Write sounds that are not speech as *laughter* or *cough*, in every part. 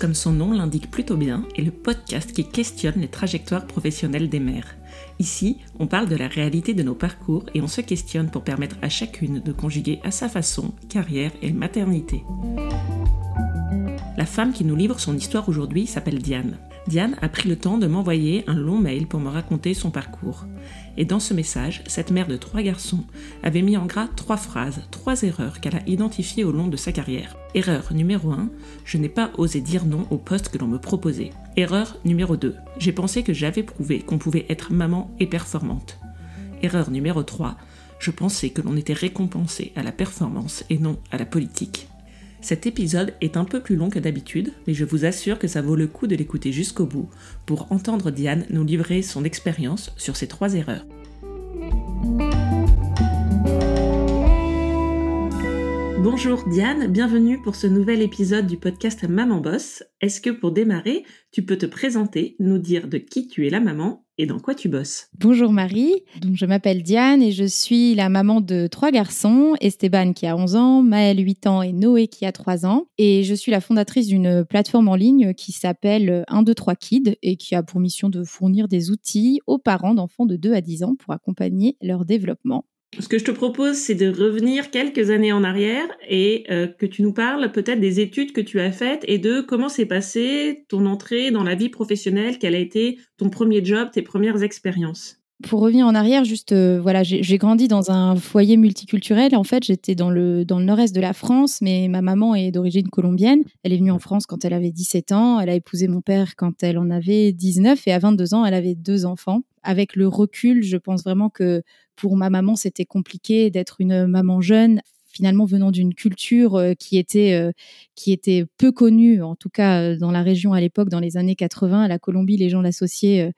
Comme son nom l'indique plutôt bien, est le podcast qui questionne les trajectoires professionnelles des mères. Ici, on parle de la réalité de nos parcours et on se questionne pour permettre à chacune de conjuguer à sa façon carrière et maternité. La femme qui nous livre son histoire aujourd'hui s'appelle Diane. Diane a pris le temps de m'envoyer un long mail pour me raconter son parcours. Et dans ce message, cette mère de trois garçons avait mis en gras trois phrases, trois erreurs qu'elle a identifiées au long de sa carrière. Erreur numéro 1, je n'ai pas osé dire non au poste que l'on me proposait. Erreur numéro 2, j'ai pensé que j'avais prouvé qu'on pouvait être maman et performante. Erreur numéro 3, je pensais que l'on était récompensé à la performance et non à la politique. Cet épisode est un peu plus long que d'habitude, mais je vous assure que ça vaut le coup de l'écouter jusqu'au bout pour entendre Diane nous livrer son expérience sur ces trois erreurs. Bonjour Diane, bienvenue pour ce nouvel épisode du podcast Maman Boss. Est-ce que pour démarrer, tu peux te présenter, nous dire de qui tu es la maman et dans quoi tu bosses? Bonjour Marie, donc je m'appelle Diane et je suis la maman de trois garçons, Esteban qui a 11 ans, Maël 8 ans et Noé qui a 3 ans. Et je suis la fondatrice d'une plateforme en ligne qui s'appelle 1, 2, 3 Kids et qui a pour mission de fournir des outils aux parents d'enfants de 2 à 10 ans pour accompagner leur développement. Ce que je te propose, c'est de revenir quelques années en arrière et euh, que tu nous parles peut-être des études que tu as faites et de comment s'est passée ton entrée dans la vie professionnelle, quel a été ton premier job, tes premières expériences. Pour revenir en arrière, juste euh, voilà, j'ai grandi dans un foyer multiculturel. En fait, j'étais dans le dans le nord-est de la France, mais ma maman est d'origine colombienne. Elle est venue en France quand elle avait 17 ans. Elle a épousé mon père quand elle en avait 19 et à 22 ans, elle avait deux enfants. Avec le recul, je pense vraiment que pour ma maman, c'était compliqué d'être une maman jeune finalement venant d'une culture euh, qui était euh, qui était peu connue, en tout cas euh, dans la région à l'époque, dans les années 80. La Colombie, les gens l'associaient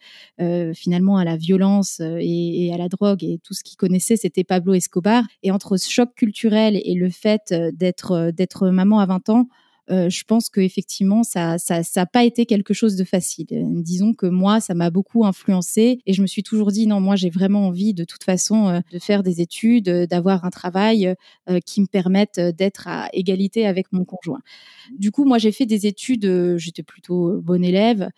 finalement à la violence et, à la drogue et tout ce qu'ils connaissaient, c'était Pablo Escobar. Et entre ce choc culturel et le fait d'être d'être maman à 20 ans, euh, je pense qu'effectivement, ça ça ça pas été quelque chose de facile. Disons que moi, ça m'a beaucoup influencé et je me suis toujours dit non, moi j'ai vraiment envie de toute façon euh, de faire des études, euh, d'avoir un travail qui me permette d'être à égalité avec mon conjoint. Du coup, moi j'ai fait des études, j'étais plutôt bonne élève.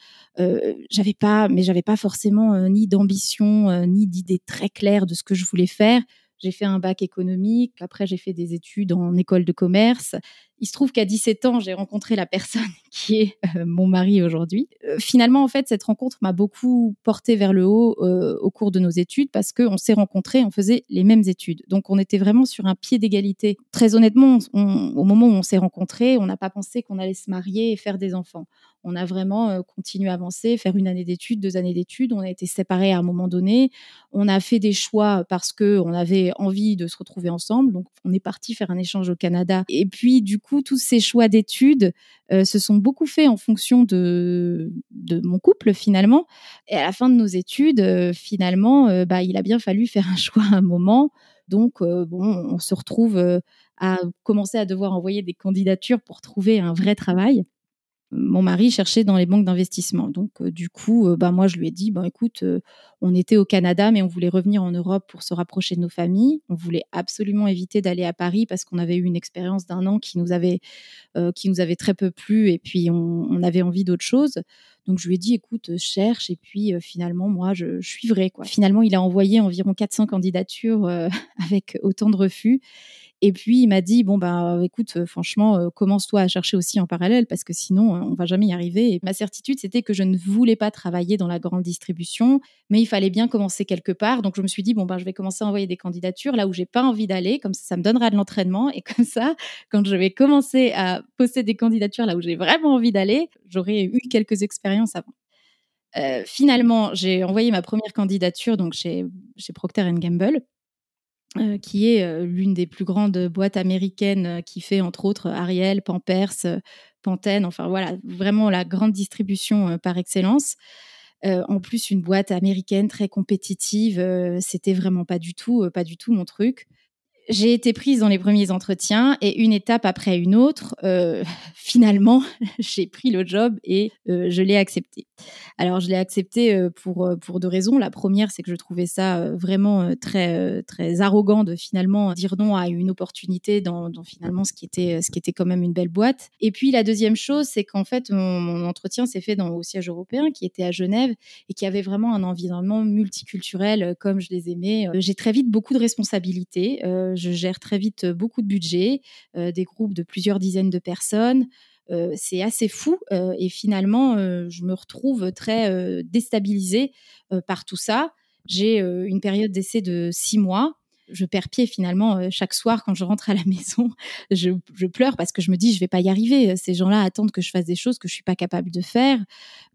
j'avais pas, mais j'avais pas forcément ni d'ambition ni d'idée très claire de ce que je voulais faire. J'ai fait un bac économique, après j'ai fait des études en école de commerce. Il se trouve qu'à 17 ans, j'ai rencontré la personne *laughs* qui est euh, mon mari aujourd'hui. Euh, finalement, en fait, cette rencontre m'a beaucoup porté vers le haut euh, au cours de nos études parce qu'on s'est rencontrés, on faisait les mêmes études. Donc, on était vraiment sur un pied d'égalité. Très honnêtement, au moment où on s'est rencontrés, on n'a pas pensé qu'on allait se marier et faire des enfants. On a vraiment continué à avancer, faire une année d'études, deux années d'études. On a été séparés à un moment donné. On a fait des choix parce que on avait envie de se retrouver ensemble. Donc, on est parti faire un échange au Canada. Et puis, du coup, tous ces choix d'études euh, se sont beaucoup faits en fonction de, mon couple finalement. Et à la fin de nos études, euh, finalement, euh, bah, il a bien fallu faire un choix à un moment. Donc, bon, on se retrouve à commencer à devoir envoyer des candidatures pour trouver un vrai travail mon mari cherchait dans les banques d'investissement. Donc, euh, du coup, euh, bah, moi, je lui ai dit, bah, écoute, euh, on était au Canada, mais on voulait revenir en Europe pour se rapprocher de nos familles. On voulait absolument éviter d'aller à Paris parce qu'on avait eu une expérience d'un an qui nous avait, qui nous avait très peu plu et puis on, avait envie d'autre chose. Donc, je lui ai dit, écoute, cherche et puis finalement, moi, je, je suivrai. Quoi. Finalement, il a envoyé environ 400 candidatures *laughs* avec autant de refus. Et puis il m'a dit bon bah écoute euh, franchement euh, commence-toi à chercher aussi en parallèle parce que sinon euh, on va jamais y arriver. Ma certitude c'était que je ne voulais pas travailler dans la grande distribution, mais il fallait bien commencer quelque part. Donc je me suis dit bon bah je vais commencer à envoyer des candidatures là où j'ai pas envie d'aller, comme ça ça me donnera de l'entraînement et comme ça quand je vais commencer à poster des candidatures là où j'ai vraiment envie d'aller, j'aurai eu quelques expériences avant. finalement, j'ai envoyé ma première candidature donc chez, Procter Gamble euh, qui est euh, l'une des plus grandes boîtes américaines euh, qui fait entre autres Ariel, Pampers, Pantene, enfin voilà, vraiment la grande distribution par excellence. en plus, une boîte américaine très compétitive, c'était vraiment pas du tout, pas du tout mon truc. J'ai été prise dans les premiers entretiens et une étape après une autre, euh, *laughs* finalement, *laughs* j'ai pris le job et euh, je l'ai accepté. Alors, je l'ai accepté euh, pour, pour deux raisons. La première, c'est que je trouvais ça vraiment très, très arrogant de finalement dire non à une opportunité dans, finalement ce qui, était, ce qui était quand même une belle boîte. Et puis, la deuxième chose, c'est qu'en fait, mon, mon entretien s'est fait dans, au siège européen qui était à Genève et qui avait vraiment un environnement multiculturel comme je les aimais. J'ai très vite beaucoup de responsabilités je gère très vite beaucoup de budget, des groupes de plusieurs dizaines de personnes. c'est assez fou et finalement, je me retrouve très déstabilisée par tout ça. J'ai une période d'essai de six mois je perds pied finalement euh, chaque soir quand je rentre à la *laughs* maison. Je, pleure parce que je me dis je vais pas y arriver. Ces gens-là attendent que je fasse des choses que je suis pas capable de faire.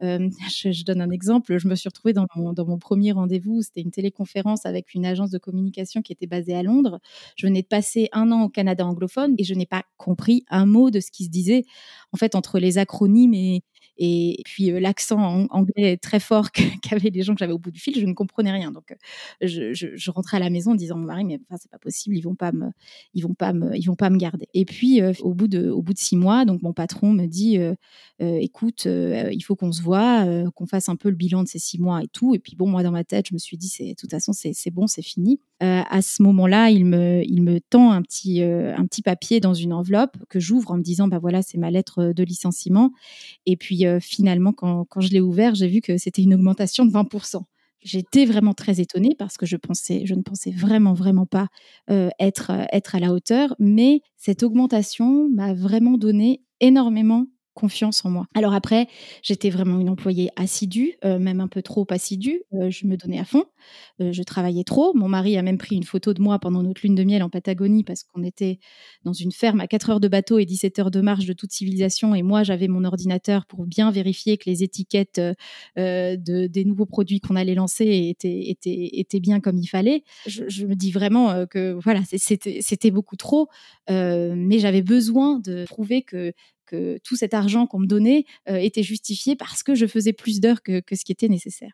Euh, *laughs* je, donne un exemple. Je me suis retrouvée dans mon, dans mon premier rendez-vous. C'était une téléconférence avec une agence de communication qui était basée à Londres. Je venais de passer un an au Canada anglophone et je n'ai pas compris un mot de ce qui se disait. En fait, entre les acronymes et, et puis l'accent anglais très fort *laughs* qu'avaient les gens que j'avais au bout du fil, je ne comprenais rien. Donc je, rentrais à la maison en disant mon mari mais enfin c'est pas possible, ils vont pas me, ils vont pas me, ils vont pas me garder. Et puis au bout de, au bout de six mois, donc mon patron me dit écoute, il faut qu'on se voit, qu'on fasse un peu le bilan de ces six mois et tout. Et puis bon moi dans ma tête je me suis dit c'est de toute façon c'est bon c'est fini. à ce moment-là il me, il me tend un petit, un petit papier dans une enveloppe que j'ouvre en me disant bah voilà c'est ma lettre de licenciement. Et puis euh, finalement, quand, je l'ai ouvert, j'ai vu que c'était une augmentation de 20%. J'étais vraiment très étonnée parce que je pensais, je ne pensais vraiment, vraiment pas euh, être, être à la hauteur. Mais cette augmentation m'a vraiment donné énormément confiance en moi. Alors après, j'étais vraiment une employée assidue, euh, même un peu trop assidue. Euh, je me donnais à fond. Euh, je travaillais trop. Mon mari a même pris une photo de moi pendant notre lune de miel en Patagonie parce qu'on était dans une ferme à 4 heures de bateau et 17 heures de marche de toute civilisation. Et moi, j'avais mon ordinateur pour bien vérifier que les étiquettes de, des nouveaux produits qu'on allait lancer étaient, étaient, étaient, bien comme il fallait. Je, je me dis vraiment que voilà, c'était beaucoup trop. mais j'avais besoin de prouver que que tout cet argent qu'on me donnait euh, était justifié parce que je faisais plus d'heures que, ce qui était nécessaire.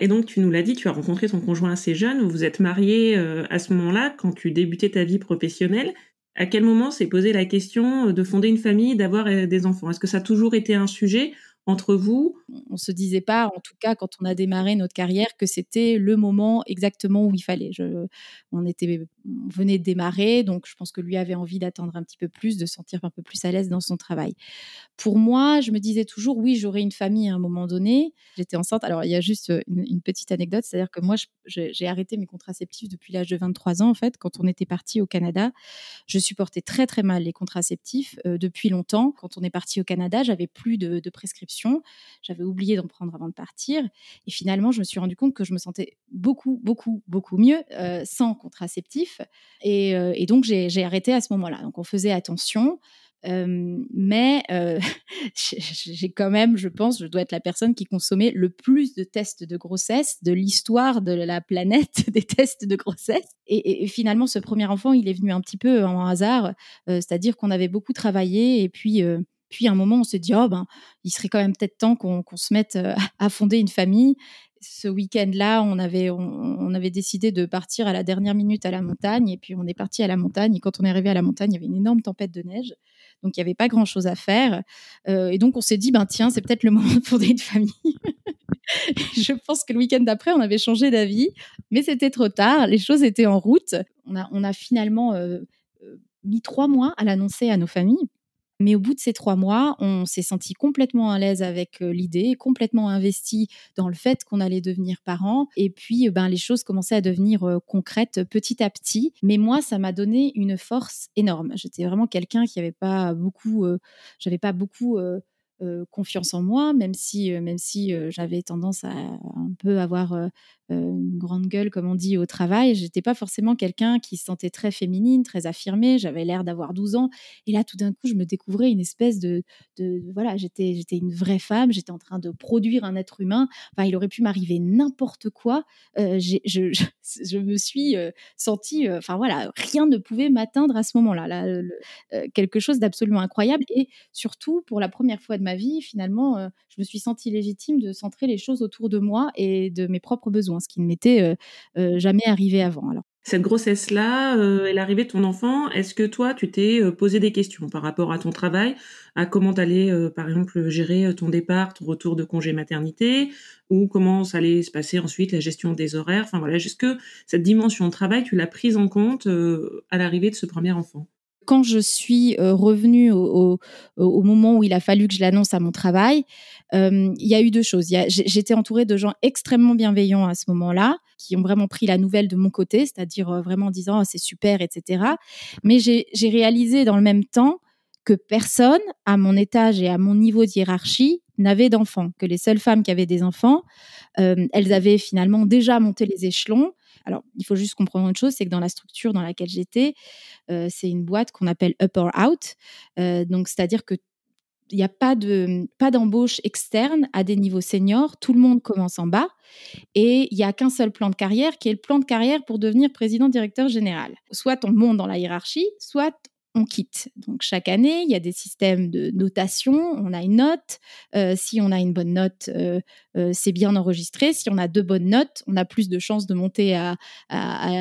Et donc, tu nous l'as dit, tu as rencontré ton conjoint assez jeune, vous vous êtes mariés euh, à ce moment-là, quand tu débutais ta vie professionnelle. À quel moment s'est posé la question de fonder une famille, d'avoir euh, des enfants? Est-ce que ça a toujours été un sujet entre vous On se disait pas, en tout cas quand on a démarré notre carrière, que c'était le moment exactement où il fallait. On était, venait de démarrer, donc je pense que lui avait envie d'attendre un petit peu plus, de sentir un peu plus à l'aise dans son travail. Pour moi, je me disais toujours, oui, j'aurai une famille à un moment donné. J'étais enceinte. Alors il y a juste une, petite anecdote, c'est-à-dire que moi, j'ai arrêté mes contraceptifs depuis l'âge de 23 ans. En fait, quand on était parti au Canada, je supportais très très mal les contraceptifs euh, depuis longtemps. Quand on est parti au Canada, j'avais plus de, de prescription j'avais oublié d'en prendre avant de partir. Et finalement, je me suis rendu compte que je me sentais beaucoup, beaucoup, beaucoup mieux euh, sans contraceptif. Et, euh, donc, j'ai arrêté à ce moment-là. Donc, on faisait attention. Euh, mais *laughs* j'ai quand même, je pense, je dois être la personne qui consommait le plus de tests de grossesse de l'histoire de la planète *laughs* des tests de grossesse. Et, et, finalement, ce premier enfant, il est venu un petit peu en hasard, c'est-à-dire qu'on avait beaucoup travaillé et puis puis à un moment, on s'est dit, oh, ben, il serait quand même peut-être temps qu'on se mette euh, *laughs* à fonder une famille. Ce week-end-là, on avait, on, avait décidé de partir à la dernière minute à la montagne. Et puis on est parti à la montagne. Et quand on est arrivé à la montagne, il y avait une énorme tempête de neige. Donc il n'y avait pas grand-chose à faire. Euh, et donc on s'est dit, ben tiens, c'est peut-être le moment de fonder une famille. *laughs* je pense que le week-end d'après, on avait changé d'avis, mais c'était trop tard. Les choses étaient en route. On a, on a finalement euh, mis trois mois à l'annoncer à nos familles. Mais au bout de ces trois mois, on s'est senti complètement à l'aise avec l'idée, complètement investi dans le fait qu'on allait devenir parents. Et puis, ben, les choses commençaient à devenir concrètes petit à petit. Mais moi, ça m'a donné une force énorme. J'étais vraiment quelqu'un qui n'avait pas beaucoup, j'avais pas beaucoup confiance en moi, même si, même si j'avais tendance à un peu avoir une grande gueule, comme on dit, au travail. J'étais pas forcément quelqu'un qui se sentait très féminine, très affirmée. J'avais l'air d'avoir 12 ans. Et là, tout d'un coup, je me découvrais une espèce de. voilà, j'étais, j'étais une vraie femme. J'étais en train de produire un être humain. Enfin, il aurait pu m'arriver n'importe quoi. Euh, je, *laughs* je, me suis euh, sentie. Euh, enfin, voilà, rien ne pouvait m'atteindre à ce moment-là. Là, euh, quelque chose d'absolument incroyable. Et surtout, pour la première fois de ma vie, finalement, je me suis sentie légitime de centrer les choses autour de moi et de mes propres besoins ce qui ne m'était jamais arrivé avant. Alors, Cette grossesse-là, euh, elle de ton enfant, est-ce que toi, tu t'es euh, posé des questions par rapport à ton travail, à comment t'allais, euh, par exemple, gérer ton départ, ton retour de congé maternité, ou comment ça allait se passer ensuite, la gestion des horaires, enfin voilà, est-ce que cette dimension de travail, tu l'as prise en compte à l'arrivée de ce premier enfant? Quand je suis euh, revenue au, moment où il a fallu que je l'annonce à mon travail, euh, il y a eu deux choses. J'étais entourée de gens extrêmement bienveillants à ce moment-là, qui ont vraiment pris la nouvelle de mon côté, c'est-à-dire euh, vraiment en disant oh, c'est super, etc. Mais j'ai réalisé dans le même temps que personne à mon étage et à mon niveau de hiérarchie n'avait d'enfants, que les seules femmes qui avaient des enfants, elles avaient finalement déjà monté les échelons alors, il faut juste comprendre une chose, c'est que dans la structure dans laquelle j'étais, euh, c'est une boîte qu'on appelle up or out. Euh, donc, c'est-à-dire que il n'y a pas de pas d'embauche externe à des niveaux seniors. Tout le monde commence en bas et il n'y a qu'un seul plan de carrière qui est le plan de carrière pour devenir président directeur général. Soit on monte dans la hiérarchie, soit on quitte. Donc chaque année, il y a des systèmes de notation, on a une note. Euh, si on a une bonne note, euh, euh, c'est bien enregistré. Si on a deux bonnes notes, on a plus de chances de monter à,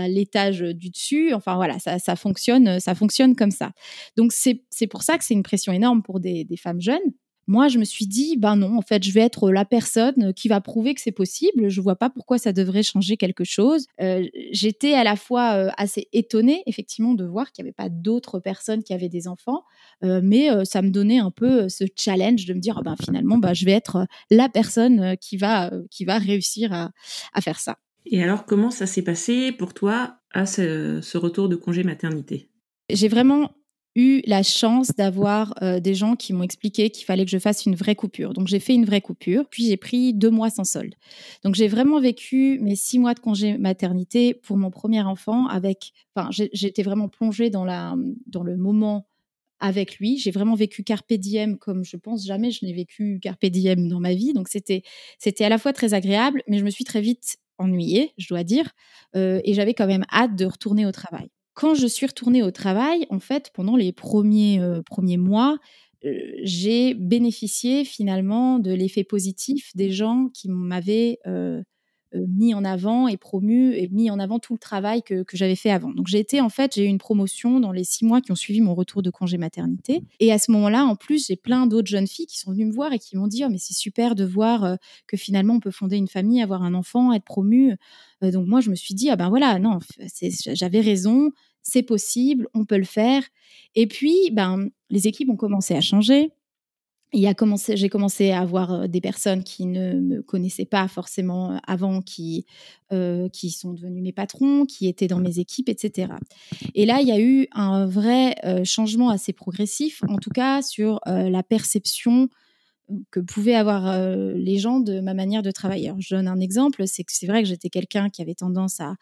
l'étage du dessus. Enfin voilà, ça, fonctionne, ça fonctionne comme ça. Donc c'est pour ça que c'est une pression énorme pour des femmes jeunes moi, je me suis dit, ben non, en fait, je vais être la personne qui va prouver que c'est possible. Je vois pas pourquoi ça devrait changer quelque chose. Euh, j'étais à la fois euh, assez étonnée, effectivement, de voir qu'il n'y avait pas d'autres personnes qui avaient des enfants, euh, mais ça me donnait un peu ce challenge de me dire, ben finalement, ben, je vais être la personne qui va qui va réussir à, à faire ça. Et alors, comment ça s'est passé pour toi à ce, ce retour de congé maternité? J'ai vraiment eu la chance d'avoir euh, des gens qui m'ont expliqué qu'il fallait que je fasse une vraie coupure. Donc j'ai fait une vraie coupure, puis j'ai pris deux mois sans solde. Donc j'ai vraiment vécu mes six mois de congé maternité pour mon premier enfant avec, enfin j'étais vraiment plongée dans la dans le moment avec lui. J'ai vraiment vécu carpe diem comme je pense jamais je n'ai vécu carpe diem dans ma vie. Donc c'était c'était à la fois très agréable, mais je me suis très vite ennuyée, je dois dire, euh, et j'avais quand même hâte de retourner au travail quand je suis retournée au travail, en fait, pendant les premiers, euh, premiers mois, euh, j'ai bénéficié finalement de l'effet positif des gens qui m'avaient euh, mis en avant et promu et mis en avant tout le travail que, que j'avais fait avant. Donc j'ai été en fait, j'ai eu une promotion dans les six mois qui ont suivi mon retour de congé maternité. Et à ce moment-là, en plus, j'ai plein d'autres jeunes filles qui sont venues me voir et qui m'ont dit oh, mais c'est super de voir que finalement on peut fonder une famille, avoir un enfant, être promu. donc moi je me suis dit ah ben voilà non, j'avais raison, c'est possible, on peut le faire. Et puis, ben, les équipes ont commencé à changer. Il a commencé, j'ai commencé à avoir euh, des personnes qui ne me connaissaient pas forcément euh, avant, qui, euh, qui sont devenus mes patrons, qui étaient dans mes équipes, etc. Et là, il y a eu un vrai changement assez progressif, en tout cas sur la perception que pouvaient avoir les gens de ma manière de travailler. je donne un exemple, c'est que c'est vrai que j'étais quelqu'un qui avait tendance à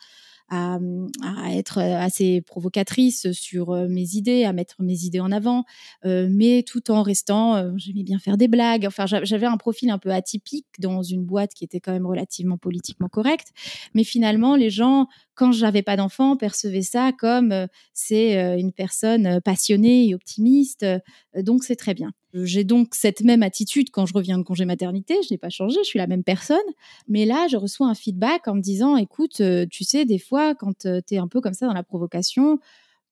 être assez provocatrice sur mes idées, à mettre mes idées en avant, mais tout en restant, j'aimais bien faire des blagues. Enfin, j'avais un profil un peu atypique dans une boîte qui était quand même relativement politiquement correcte. Mais finalement, les gens, quand j'avais pas d'enfant, percevaient ça comme c'est une personne passionnée et optimiste. donc, c'est très bien. J'ai donc cette même attitude quand je reviens de congé maternité. Je n'ai pas changé, je suis la même personne. Mais là, je reçois un feedback en me disant, écoute, euh, tu sais, des fois, quand euh, tu es un peu comme ça dans la provocation,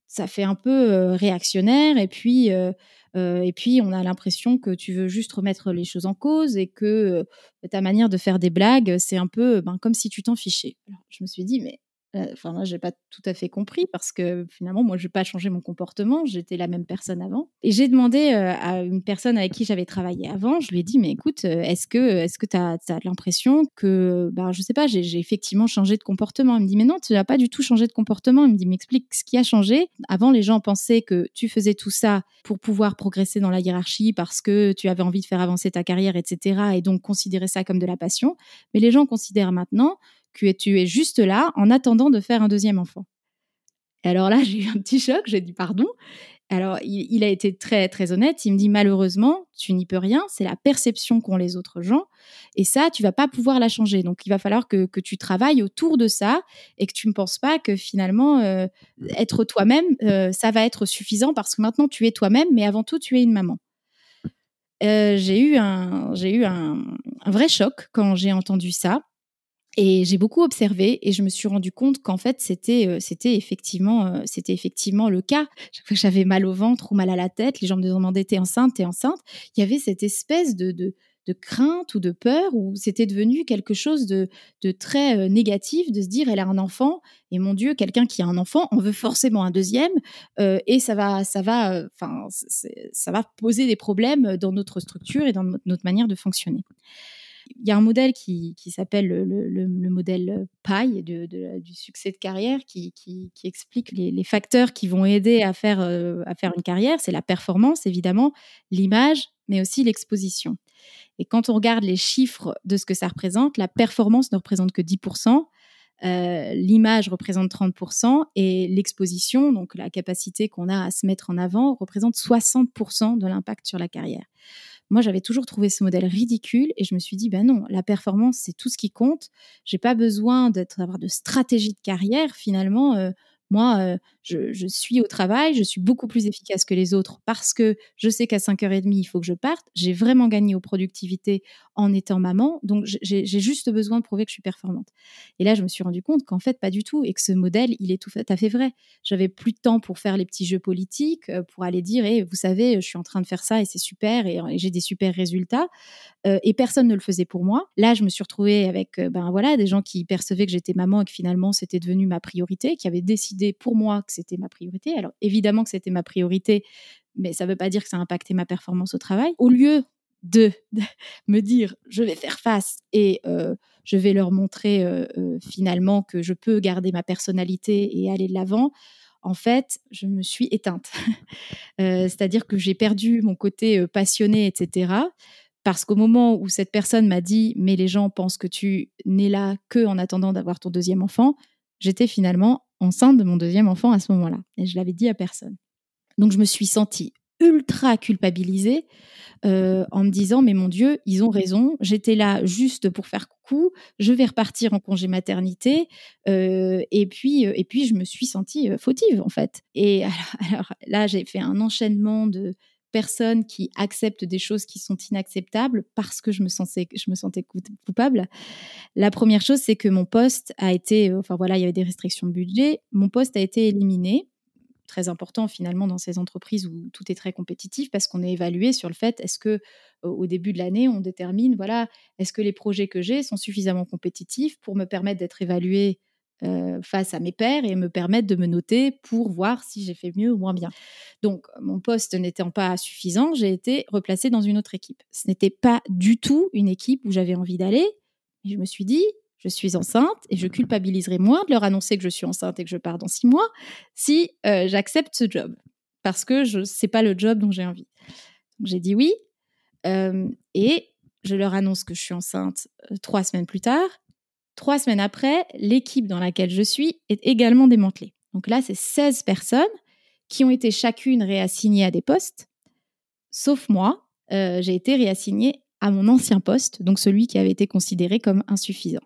ça fait un peu euh, réactionnaire. Et puis, et puis, on a l'impression que tu veux juste remettre les choses en cause et que ta manière de faire des blagues, c'est un peu ben, comme si tu t'en fichais. Alors, je me suis dit, mais Enfin, moi, j'ai pas tout à fait compris parce que finalement, moi, je n'ai pas changé mon comportement. J'étais la même personne avant. Et j'ai demandé à une personne avec qui j'avais travaillé avant, je lui ai dit, mais écoute, est-ce que est-ce que tu as, l'impression que, ben, je sais pas, j'ai effectivement changé de comportement Il me dit, mais non, tu n'as pas du tout changé de comportement. Il me dit, m'explique ce qui a changé. Avant, les gens pensaient que tu faisais tout ça pour pouvoir progresser dans la hiérarchie parce que tu avais envie de faire avancer ta carrière, etc. Et donc, considérer ça comme de la passion. Mais les gens considèrent maintenant que tu es juste là en attendant de faire un deuxième enfant. Alors là, *laughs* j'ai eu un petit choc, j'ai dit pardon. Alors, il, a été très, très honnête. Il me dit malheureusement, tu n'y peux rien, c'est la perception qu'ont les autres gens. Et ça, tu vas pas pouvoir la changer. Donc, il va falloir que, tu travailles autour de ça et que tu ne penses pas que finalement, euh, être toi-même, euh, ça va être suffisant parce que maintenant, tu es toi-même, mais avant tout, tu es une maman. Euh, j'ai eu, un, j'ai eu un vrai choc quand j'ai entendu ça. Et j'ai beaucoup observé et je me suis rendu compte qu'en fait c'était euh, c'était effectivement euh, c'était effectivement le cas. Chaque fois que j'avais mal au ventre ou mal à la tête, les gens me demandaient t'es enceinte, t'es enceinte. Il y avait cette espèce de, de de crainte ou de peur ou c'était devenu quelque chose de, de très euh, négatif de se dire elle a un enfant et mon Dieu quelqu'un qui a un enfant on veut forcément un deuxième et ça va ça va enfin ça va poser des problèmes dans notre structure et dans notre manière de fonctionner il y a un modèle qui, s'appelle le, modèle paille du succès de carrière qui, explique les, facteurs qui vont aider à faire, euh, à faire une carrière. C'est la performance, évidemment, l'image, mais aussi l'exposition. Et quand on regarde les chiffres de ce que ça représente, la performance ne représente que 10%. Euh, l'image représente 30% et l'exposition, donc la capacité qu'on a à se mettre en avant, représente 60% de l'impact sur la carrière. Moi, j'avais toujours trouvé ce modèle ridicule et je me suis dit, ben non, la performance, c'est tout ce qui compte. J'ai pas besoin d'avoir de stratégie de carrière. Finalement, euh, moi, euh, je, suis au travail, je suis beaucoup plus efficace que les autres parce que je sais qu'à 5h30, il faut que je parte. J'ai vraiment gagné aux productivités en étant maman. Donc, j'ai juste besoin de prouver que je suis performante. Et là, je me suis rendu compte qu'en fait, pas du tout. Et que ce modèle, il est tout à fait vrai. J'avais plus de temps pour faire les petits jeux politiques, euh, pour aller dire, eh, vous savez, je suis en train de faire ça et c'est super et, j'ai des super résultats. Euh, et personne ne le faisait pour moi. Là, je me suis retrouvée avec ben, voilà, des gens qui percevaient que j'étais maman et que finalement, c'était devenu ma priorité, qui avaient décidé pour moi que c'était ma priorité. Alors évidemment que c'était ma priorité, mais ça ne veut pas dire que ça a impacté ma performance au travail. Au lieu de, *laughs* me dire je vais faire face et euh, je vais leur montrer euh, euh, finalement que je peux garder ma personnalité et aller de l'avant, en fait, je me suis éteinte. *laughs* C'est-à-dire que j'ai perdu mon côté passionné, etc. Parce qu'au moment où cette personne m'a dit mais les gens pensent que tu n'es là que en attendant d'avoir ton deuxième enfant, j'étais finalement enceinte de mon deuxième enfant à ce moment-là. Et je l'avais dit à personne. Donc je me suis sentie ultra culpabilisée euh, en me disant mais mon Dieu, ils ont raison, j'étais là juste pour faire coucou, je vais repartir en congé maternité euh, et puis euh, et puis je me suis sentie fautive en fait. Et alors là j'ai fait un enchaînement de personnes qui acceptent des choses qui sont inacceptables parce que je me sentais, coupable. La première chose, c'est que mon poste a été, euh, enfin voilà, il y avait des restrictions de budget, mon poste a été éliminé. Très important finalement dans ces entreprises où tout est très compétitif parce qu'on est évalué sur le fait est-ce que au début de l'année on détermine voilà est-ce que les projets que j'ai sont suffisamment compétitifs pour me permettre d'être évalué euh, face à mes pairs et me permettre de me noter pour voir si j'ai fait mieux ou moins bien. Donc, mon poste n'étant pas suffisant, j'ai été replacée dans une autre équipe. Ce n'était pas du tout une équipe où j'avais envie d'aller. je me suis dit, je suis enceinte et je culpabiliserai moins de leur annoncer que je suis enceinte et que je pars dans six mois si euh, j'accepte ce job. Parce que ce n'est pas le job dont j'ai envie. j'ai dit oui. Euh, et je leur annonce que je suis enceinte trois semaines plus tard. Trois semaines après, l'équipe dans laquelle je suis est également démantelée. Donc là, c'est 16 personnes qui ont été chacune réassignées à des postes, sauf moi, euh, j'ai été réassignée à mon ancien poste, donc celui qui avait été considéré comme insuffisant.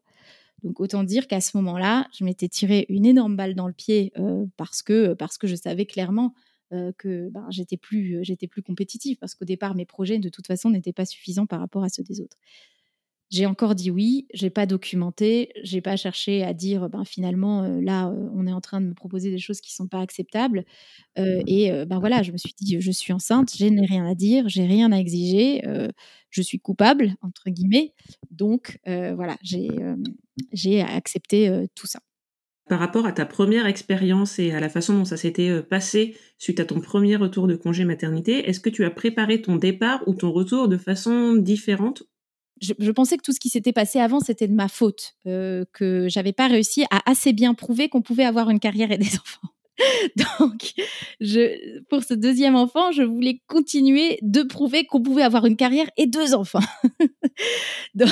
Donc autant dire qu'à ce moment-là, je m'étais tiré une énorme balle dans le pied euh, parce que parce que je savais clairement euh, que ben, j'étais plus j'étais plus compétitive parce qu'au départ mes projets de toute façon n'étaient pas suffisants par rapport à ceux des autres. J'ai encore dit oui, j'ai pas documenté, j'ai pas cherché à dire ben finalement euh, là euh, on est en train de me proposer des choses qui sont pas acceptables. Euh, et ben voilà je me suis dit je suis enceinte, je n'ai rien à dire, j'ai rien à exiger, je suis coupable entre guillemets. Donc voilà j'ai j'ai accepté tout ça. Par rapport à ta première expérience et à la façon dont ça s'était passé suite à ton premier retour de congé maternité, est-ce que tu as préparé ton départ ou ton retour de façon différente je, pensais que tout ce qui s'était passé avant, c'était de ma faute, euh, que j'avais pas réussi à assez bien prouver qu'on pouvait avoir une carrière et des *laughs* enfants. *laughs* Donc, je, pour ce deuxième enfant, je voulais continuer de prouver qu'on pouvait avoir une carrière et deux enfants. *laughs*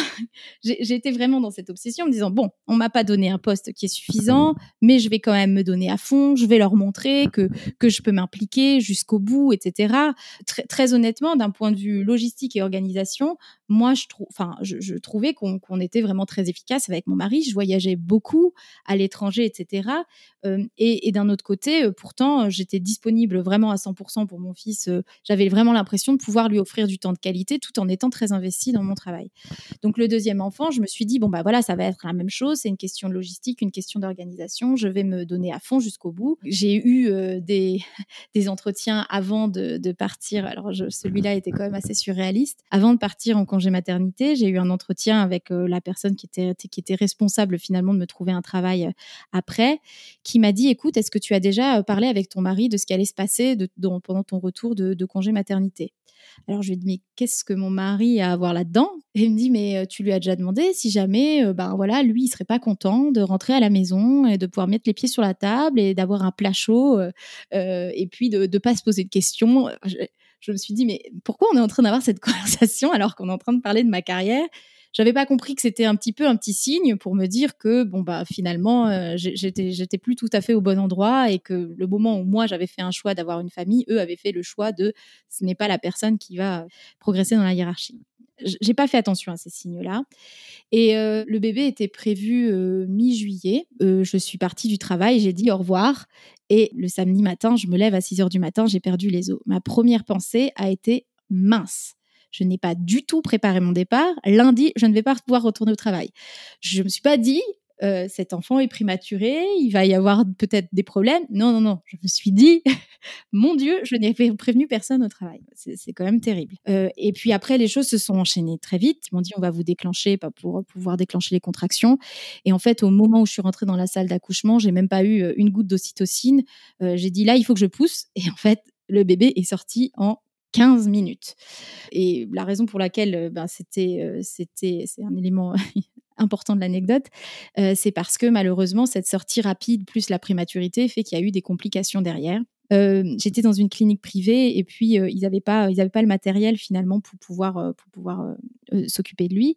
j'étais vraiment dans cette obsession, en me disant bon, on m'a pas donné un poste qui est suffisant, mais je vais quand même me donner à fond. Je vais leur montrer que que je peux m'impliquer jusqu'au bout, etc. Très, honnêtement, d'un point de vue logistique et organisation, moi, je, trouvais qu'on était vraiment très efficace avec mon mari. Je voyageais beaucoup à l'étranger, etc. Euh, et, d'un autre côté, euh, pourtant, j'étais disponible vraiment à 100% pour mon fils. Euh, j'avais vraiment l'impression de pouvoir lui offrir du temps de qualité tout en étant très investie dans mon travail. Donc le deuxième enfant, je me suis dit bon bah voilà, ça va être la même chose, c'est une question logistique, une question d'organisation, je vais me donner à fond jusqu'au bout. J'ai eu euh, des, *laughs* entretiens avant de, partir. Alors celui-là était quand même assez surréaliste. Avant de partir en congé maternité, j'ai eu un entretien avec euh, la personne qui était qui était responsable finalement de me trouver un travail euh, après, qui m'a dit écoute, est-ce que tu as déjà parlé avec ton mari de ce qui allait se passer pendant ton retour de, congé maternité. Alors je lui ai dit mais qu'est-ce que mon mari a à voir là-dedans? Et il me dit mais euh, tu lui as déjà demandé si jamais euh, ben voilà lui il serait pas content de rentrer à la maison et de pouvoir mettre les pieds sur la table et d'avoir un plat chaud euh, et puis de ne pas se poser de questions. je me suis dit mais pourquoi on est en train d'avoir cette *laughs* conversation alors qu'on est en train de parler de ma carrière? J'avais pas compris que c'était un petit peu un petit signe pour me dire que bon bah finalement euh, j'étais plus tout à fait au bon endroit et que le moment où moi j'avais fait un choix d'avoir une famille, eux avaient fait le choix de ce n'est pas la personne qui va progresser dans la hiérarchie. J'ai pas fait attention à ces signes-là. Et euh, le bébé était prévu euh, mi-juillet. je suis partie du travail, j'ai dit au revoir. Et le samedi matin, je me lève à 6 heures du matin, j'ai perdu les os. Ma première pensée a été mince je n'ai pas du tout préparé mon départ. Lundi, je ne vais pas pouvoir retourner au travail. Je ne me suis pas dit, euh, cet enfant est prématuré, il va y avoir peut-être des problèmes. Non, non, non. Je me suis dit, *laughs* mon Dieu, je n'ai prévenu personne au travail. C'est quand même terrible. Euh, et puis après, les choses se sont enchaînées très vite. Ils m'ont dit, on va vous déclencher, pas pour pouvoir déclencher les contractions. Et en fait, au moment où je suis rentrée dans la salle d'accouchement, j'ai même pas eu euh, une goutte d'ocytocine. j'ai dit, là, il faut que je pousse. Et en fait, le bébé est sorti en 15 minutes. Et la raison pour laquelle euh, ben, c'était, euh, c'était, c'est un élément *laughs* important de l'anecdote, euh, c'est parce que malheureusement, cette sortie rapide plus la prématurité fait qu'il y a eu des complications derrière. Euh, j'étais dans une clinique privée et puis euh, ils n'avaient pas, pas le matériel finalement pour pouvoir, euh, pour pouvoir s'occuper de lui.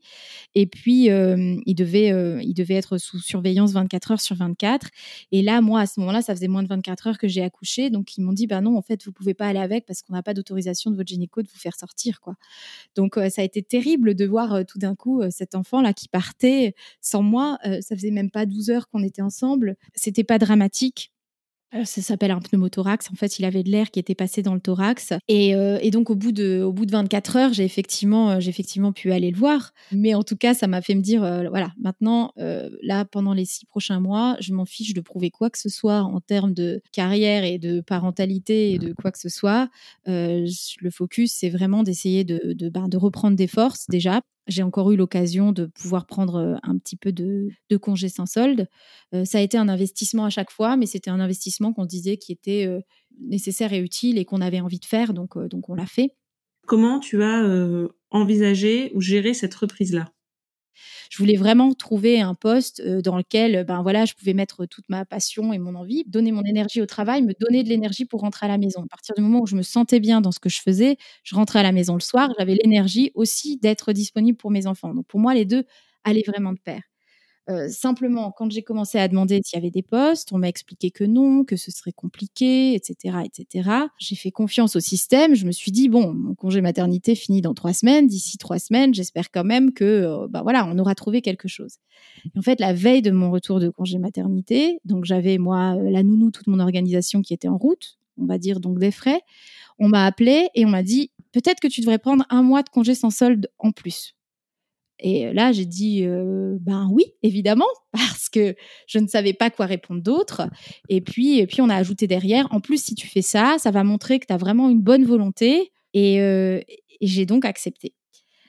Et puis il devait, il devait être sous surveillance 24 heures sur 24. Et là, moi à ce moment-là, ça faisait moins de 24 heures que j'ai accouché, donc ils m'ont dit, bah non, en fait, vous pouvez pas aller avec parce qu'on n'a pas d'autorisation de votre gynéco de vous faire sortir, quoi. Donc ça a été terrible de voir tout d'un coup cet enfant là qui partait sans moi. ça faisait même pas 12 heures qu'on était ensemble. C'était pas dramatique ça s'appelle un pneumothorax. En fait, il avait de l'air qui était passé dans le thorax. Et, euh, donc, au bout, de, au bout de 24 heures, j'ai effectivement, euh, j'ai effectivement pu aller le voir. Mais en tout cas, ça m'a fait me dire, voilà, maintenant, là, pendant les six prochains mois, je m'en fiche de prouver quoi que ce soit en termes de carrière et de parentalité et de quoi que ce soit. le focus, c'est vraiment d'essayer de, de, ben, de reprendre des forces déjà j'ai encore eu l'occasion de pouvoir prendre un petit peu de, de congé sans solde. ça a été un investissement à chaque fois, mais c'était un investissement qu'on disait qui était nécessaire et utile et qu'on avait envie de faire, donc, donc on l'a fait. Comment tu as envisagé ou géré cette reprise-là? Je voulais vraiment trouver un poste euh, dans lequel ben voilà, je pouvais mettre toute ma passion et mon envie, donner mon énergie au travail, me donner de l'énergie pour rentrer à la maison. À partir du moment où je me sentais bien dans ce que je faisais, je rentrais à la maison le soir, j'avais l'énergie aussi d'être disponible pour mes enfants. Donc pour moi, les deux allaient vraiment de pair. Euh, simplement, quand j'ai commencé à demander s'il y avait des postes, on m'a expliqué que non, que ce serait compliqué, etc., etc. J'ai fait confiance au système. Je me suis dit bon, mon congé maternité finit dans trois semaines. D'ici trois semaines, j'espère quand même que, euh, bah voilà, on aura trouvé quelque chose. en fait, la veille de mon retour de congé maternité, donc j'avais moi euh, la nounou, toute mon organisation qui était en route, on va dire donc des frais. On m'a appelé et on m'a dit peut-être que tu devrais prendre un mois de congé sans solde en plus. Et là, j'ai dit, ben oui, évidemment, *laughs* parce que je ne savais pas quoi répondre d'autre. Et puis, et puis, on a ajouté derrière, en plus, si tu fais ça, ça va montrer que tu as vraiment une bonne volonté. Et, et j'ai donc accepté.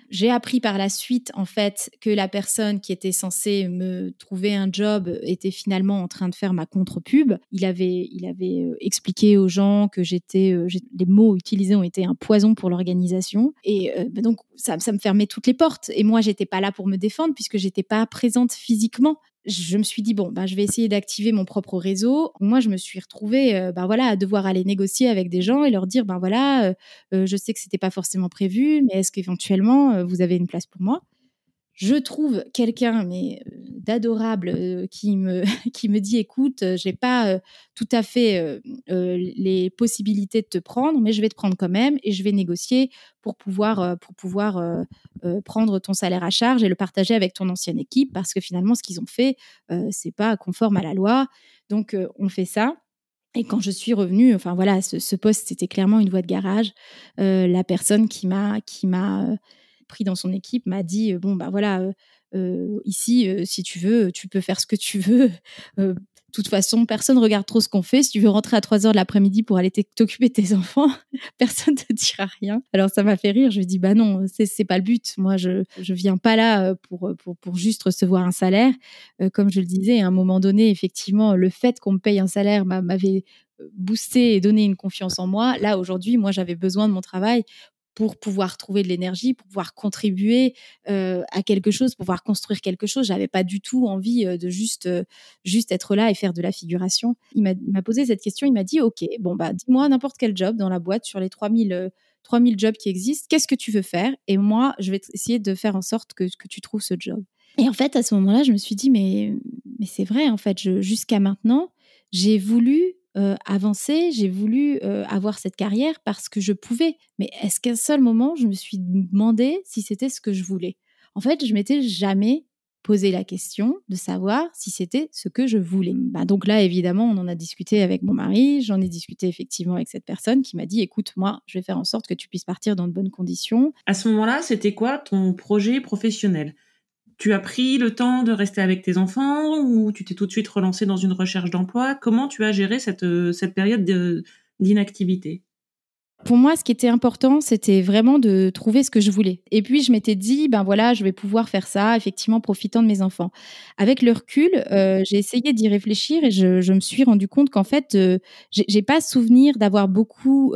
J'ai appris par la suite, en fait, que la personne qui était censée me trouver un job était finalement en train de faire ma contre-pub. Il avait, il avait euh, expliqué aux gens que j'étais, euh, les mots utilisés ont été un poison pour l'organisation. Et euh, bah donc, ça, ça, me fermait toutes les portes. Et moi, j'étais pas là pour me défendre puisque j'étais pas présente physiquement je me suis dit bon, bah, je vais essayer d'activer mon propre réseau. Moi, je me suis retrouvée, bah, voilà, à devoir aller négocier avec des gens et leur dire, ben voilà, euh, euh, je sais que c'était pas forcément prévu, mais est-ce qu'éventuellement vous avez une place pour moi? Je trouve quelqu'un mais euh, d'adorable euh, qui me *laughs* qui me dit écoute euh, j'ai pas tout à fait les possibilités de te prendre mais je vais te prendre quand même et je vais négocier pour pouvoir pour pouvoir prendre ton salaire à charge et le partager avec ton ancienne équipe parce que finalement ce qu'ils ont fait c'est pas conforme à la loi donc on fait ça et quand je suis revenue, enfin voilà, ce, ce poste c'était clairement une voie de garage. la personne qui m'a qui m'a pris dans son équipe, m'a dit bon bah voilà, ici si tu veux, tu peux faire ce que tu veux. *laughs* De toute façon, personne regarde trop ce qu'on fait. Si tu veux rentrer à 3 heures de l'après-midi pour aller t'occuper de tes *laughs* enfants, personne te dira rien. Alors ça m'a fait rire. Je lui dit bah non, c'est pas le but. Moi, je je viens pas là pour pour pour juste recevoir un salaire. comme je le disais, à un moment donné, effectivement, le fait qu'on me paye un salaire m'avait boosté et donné une confiance en moi. Là aujourd'hui, moi, j'avais besoin de mon travail pour pouvoir trouver de l'énergie, pour pouvoir contribuer euh, à quelque chose, pour pouvoir construire quelque chose. J'avais pas du tout envie euh, de juste euh, juste être là et faire de la figuration. Il m'a posé cette question, il m'a dit OK, bon bah dis-moi n'importe quel job dans la boîte sur les 3000 3000 jobs qui existent, qu'est-ce que tu veux faire? Et moi, je vais essayer de faire en sorte que, que tu trouves ce job. Et en fait, à ce moment-là, je me suis dit mais mais c'est vrai en fait, jusqu'à maintenant, j'ai voulu euh, avancer, j'ai voulu euh, avoir cette carrière parce que je pouvais. Mais est-ce qu'à un seul moment, je me suis demandé si c'était ce que je voulais? En fait, je m'étais jamais posé la question de savoir si c'était ce que je voulais. Bah, donc là, évidemment, on en a discuté avec mon mari, j'en ai discuté effectivement avec cette personne qui m'a dit, écoute, moi, je vais faire en sorte que tu puisses partir dans de bonnes conditions. À ce moment-là, c'était quoi ton projet professionnel? Tu as pris le temps de rester avec tes enfants ou tu t'es tout de suite relancé dans une recherche d'emploi? Comment tu as géré cette, euh, cette période d'inactivité? Pour moi, ce qui était important, c'était vraiment de trouver ce que je voulais. Et puis, je m'étais dit, ben voilà, je vais pouvoir faire ça, effectivement, profitant de mes enfants. Avec le recul, euh, j'ai essayé d'y réfléchir et je, me suis rendu compte qu'en fait, euh, j'ai pas souvenir d'avoir beaucoup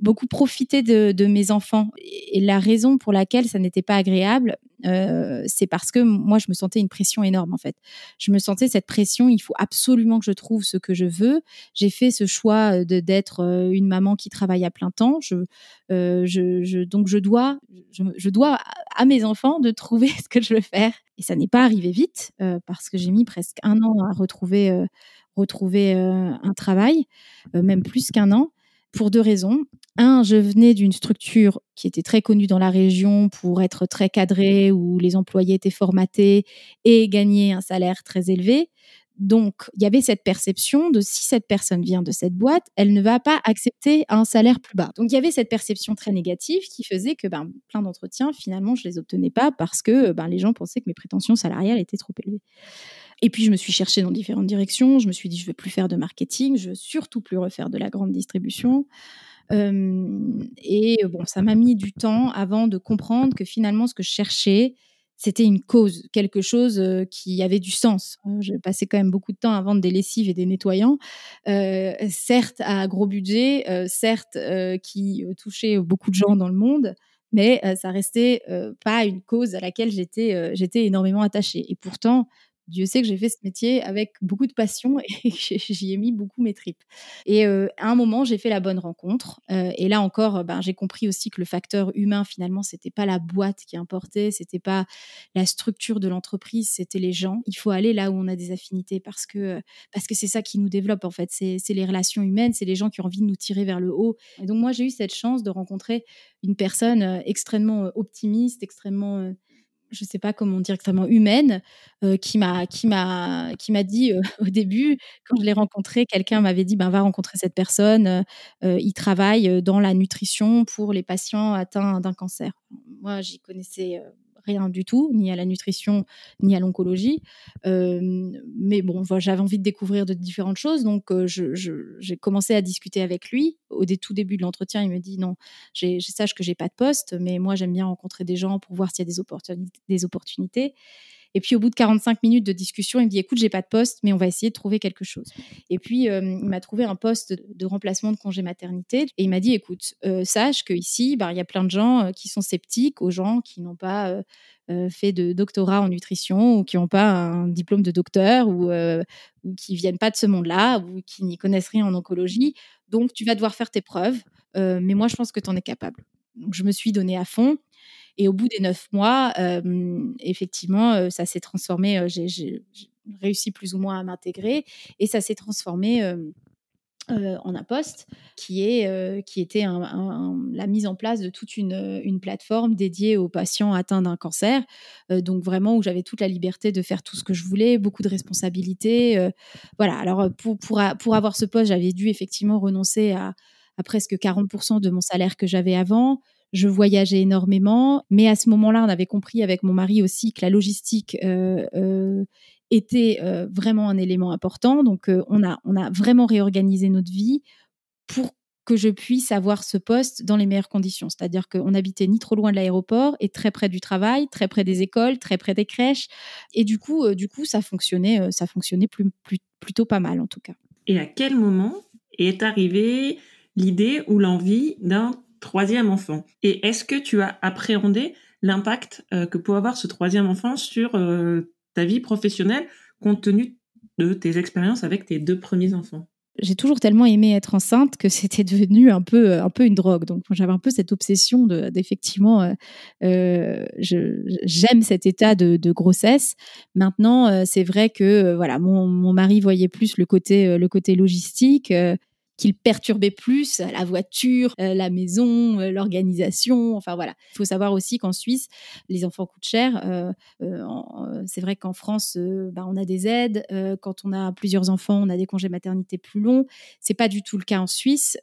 beaucoup profité de, mes enfants. Et la raison pour laquelle ça n'était pas agréable, euh, c'est parce que moi, je me sentais une pression énorme, en fait. Je me sentais cette pression, il faut absolument que je trouve ce que je veux. J'ai fait ce choix de d'être euh, une maman qui travaille à plein temps. Je, euh, je, donc, je dois, je, dois à mes enfants de trouver *laughs* ce que je veux faire. Et ça n'est pas arrivé vite, parce que j'ai mis presque un an à retrouver, retrouver un travail, même plus qu'un an pour deux raisons. Un, je venais d'une structure qui était très connue dans la région pour être très cadrée, où les employés étaient formatés et gagnaient un salaire très élevé. Donc, il y avait cette perception de si cette personne vient de cette boîte, elle ne va pas accepter un salaire plus bas. Donc, il y avait cette perception très négative qui faisait que ben, plein d'entretiens, finalement, je les obtenais pas parce que ben, les gens pensaient que mes prétentions salariales étaient trop élevées. Et puis, je me suis cherchée dans différentes directions. Je me suis dit, je ne veux plus faire de marketing, je veux surtout plus refaire de la grande distribution. Et bon, ça m'a mis du temps avant de comprendre que finalement, ce que je cherchais, c'était une cause, quelque chose qui avait du sens. J'ai passé quand même beaucoup de temps à vendre des lessives et des nettoyants, certes à gros budget, certes qui touchait beaucoup de gens dans le monde, mais ça restait pas une cause à laquelle j'étais j'étais énormément attachée. Et pourtant, Dieu sait que j'ai fait ce métier avec beaucoup de passion *laughs* et j'y ai mis beaucoup mes tripes. Et euh, à un moment, j'ai fait la bonne rencontre. Euh, et là encore, ben, j'ai compris aussi que le facteur humain, finalement, c'était pas la boîte qui importait, c'était pas la structure de l'entreprise, c'était les gens. Il faut aller là où on a des affinités parce que parce que c'est ça qui nous développe en fait. C'est les relations humaines, c'est les gens qui ont envie de nous tirer vers le haut. Et donc moi, j'ai eu cette chance de rencontrer une personne euh, extrêmement optimiste, extrêmement je sais pas comment dire extrêmement humaine euh, qui m'a qui m'a qui m'a dit euh, *laughs* au début quand je l'ai rencontré quelqu'un m'avait dit ben va rencontrer cette personne euh, il travaille dans la nutrition pour les patients atteints d'un cancer. Moi j'y connaissais rien du tout, ni à la nutrition, ni à l'oncologie. Euh, mais bon, j'avais envie de découvrir de différentes choses, donc euh, j'ai commencé à discuter avec lui. Au tout début de l'entretien, il me dit non, je sache que j'ai pas de poste, mais moi j'aime bien rencontrer des gens pour voir s'il y a des, opportunités, des opportunités. Et puis au bout de 45 minutes de discussion, il me dit écoute, j'ai pas de poste, mais on va essayer de trouver quelque chose. Et puis euh, il m'a trouvé un poste de remplacement de congé maternité et il m'a dit écoute, euh, sache que ici, bah, il y a plein de gens euh, qui sont sceptiques aux gens qui n'ont pas fait de doctorat en nutrition ou qui n'ont pas un diplôme de docteur ou, ou qui viennent pas de ce monde-là ou qui n'y connaissent rien en oncologie. Donc tu vas devoir faire tes preuves, mais moi je pense que tu en es capable. Donc je me suis donnée à fond. Et au bout des neuf mois, effectivement, ça s'est transformé. J'ai réussi plus ou moins à m'intégrer et ça s'est transformé. en un poste qui, est, qui était la mise en place de toute une, une, plateforme dédiée aux patients atteints d'un cancer. donc vraiment où j'avais toute la liberté de faire tout ce que je voulais, beaucoup de responsabilités. voilà, alors pour, pour, pour avoir ce poste, j'avais dû effectivement renoncer à, à presque 40% de mon salaire que j'avais avant. Je voyageais énormément, mais à ce moment-là, on avait compris avec mon mari aussi que la logistique était vraiment un élément important. Donc, on, a, on a vraiment réorganisé notre vie pour que je puisse avoir ce poste dans les meilleures conditions. C'est-à-dire qu'on habitait ni trop loin de l'aéroport et très près du travail, très près des écoles, très près des crèches. Et du coup, euh, du coup ça fonctionnait, euh, ça fonctionnait plutôt pas mal en tout cas. Et à quel moment est arrivée l'idée ou l'envie d'un troisième enfant Et est-ce que tu as appréhendé l'impact euh, que peut avoir ce troisième enfant sur ta vie professionnelle compte tenu de tes expériences avec tes deux premiers enfants? J'ai toujours tellement aimé être enceinte que c'était devenu un peu un peu une drogue. Donc j'avais un peu cette obsession de d'effectivement euh, euh j'aime cet état de, de grossesse. Maintenant euh, c'est vrai que euh, voilà mon, mon, mari voyait plus le côté le côté logistique qu'il perturbait plus la voiture, euh, la maison, euh, l'organisation. Enfin voilà. Il faut savoir aussi qu'en Suisse, les enfants coûtent cher. Euh, c'est vrai qu'en France, bah, on a des aides. quand on a plusieurs enfants, on a des congés maternité plus longs. C'est pas du tout le cas en Suisse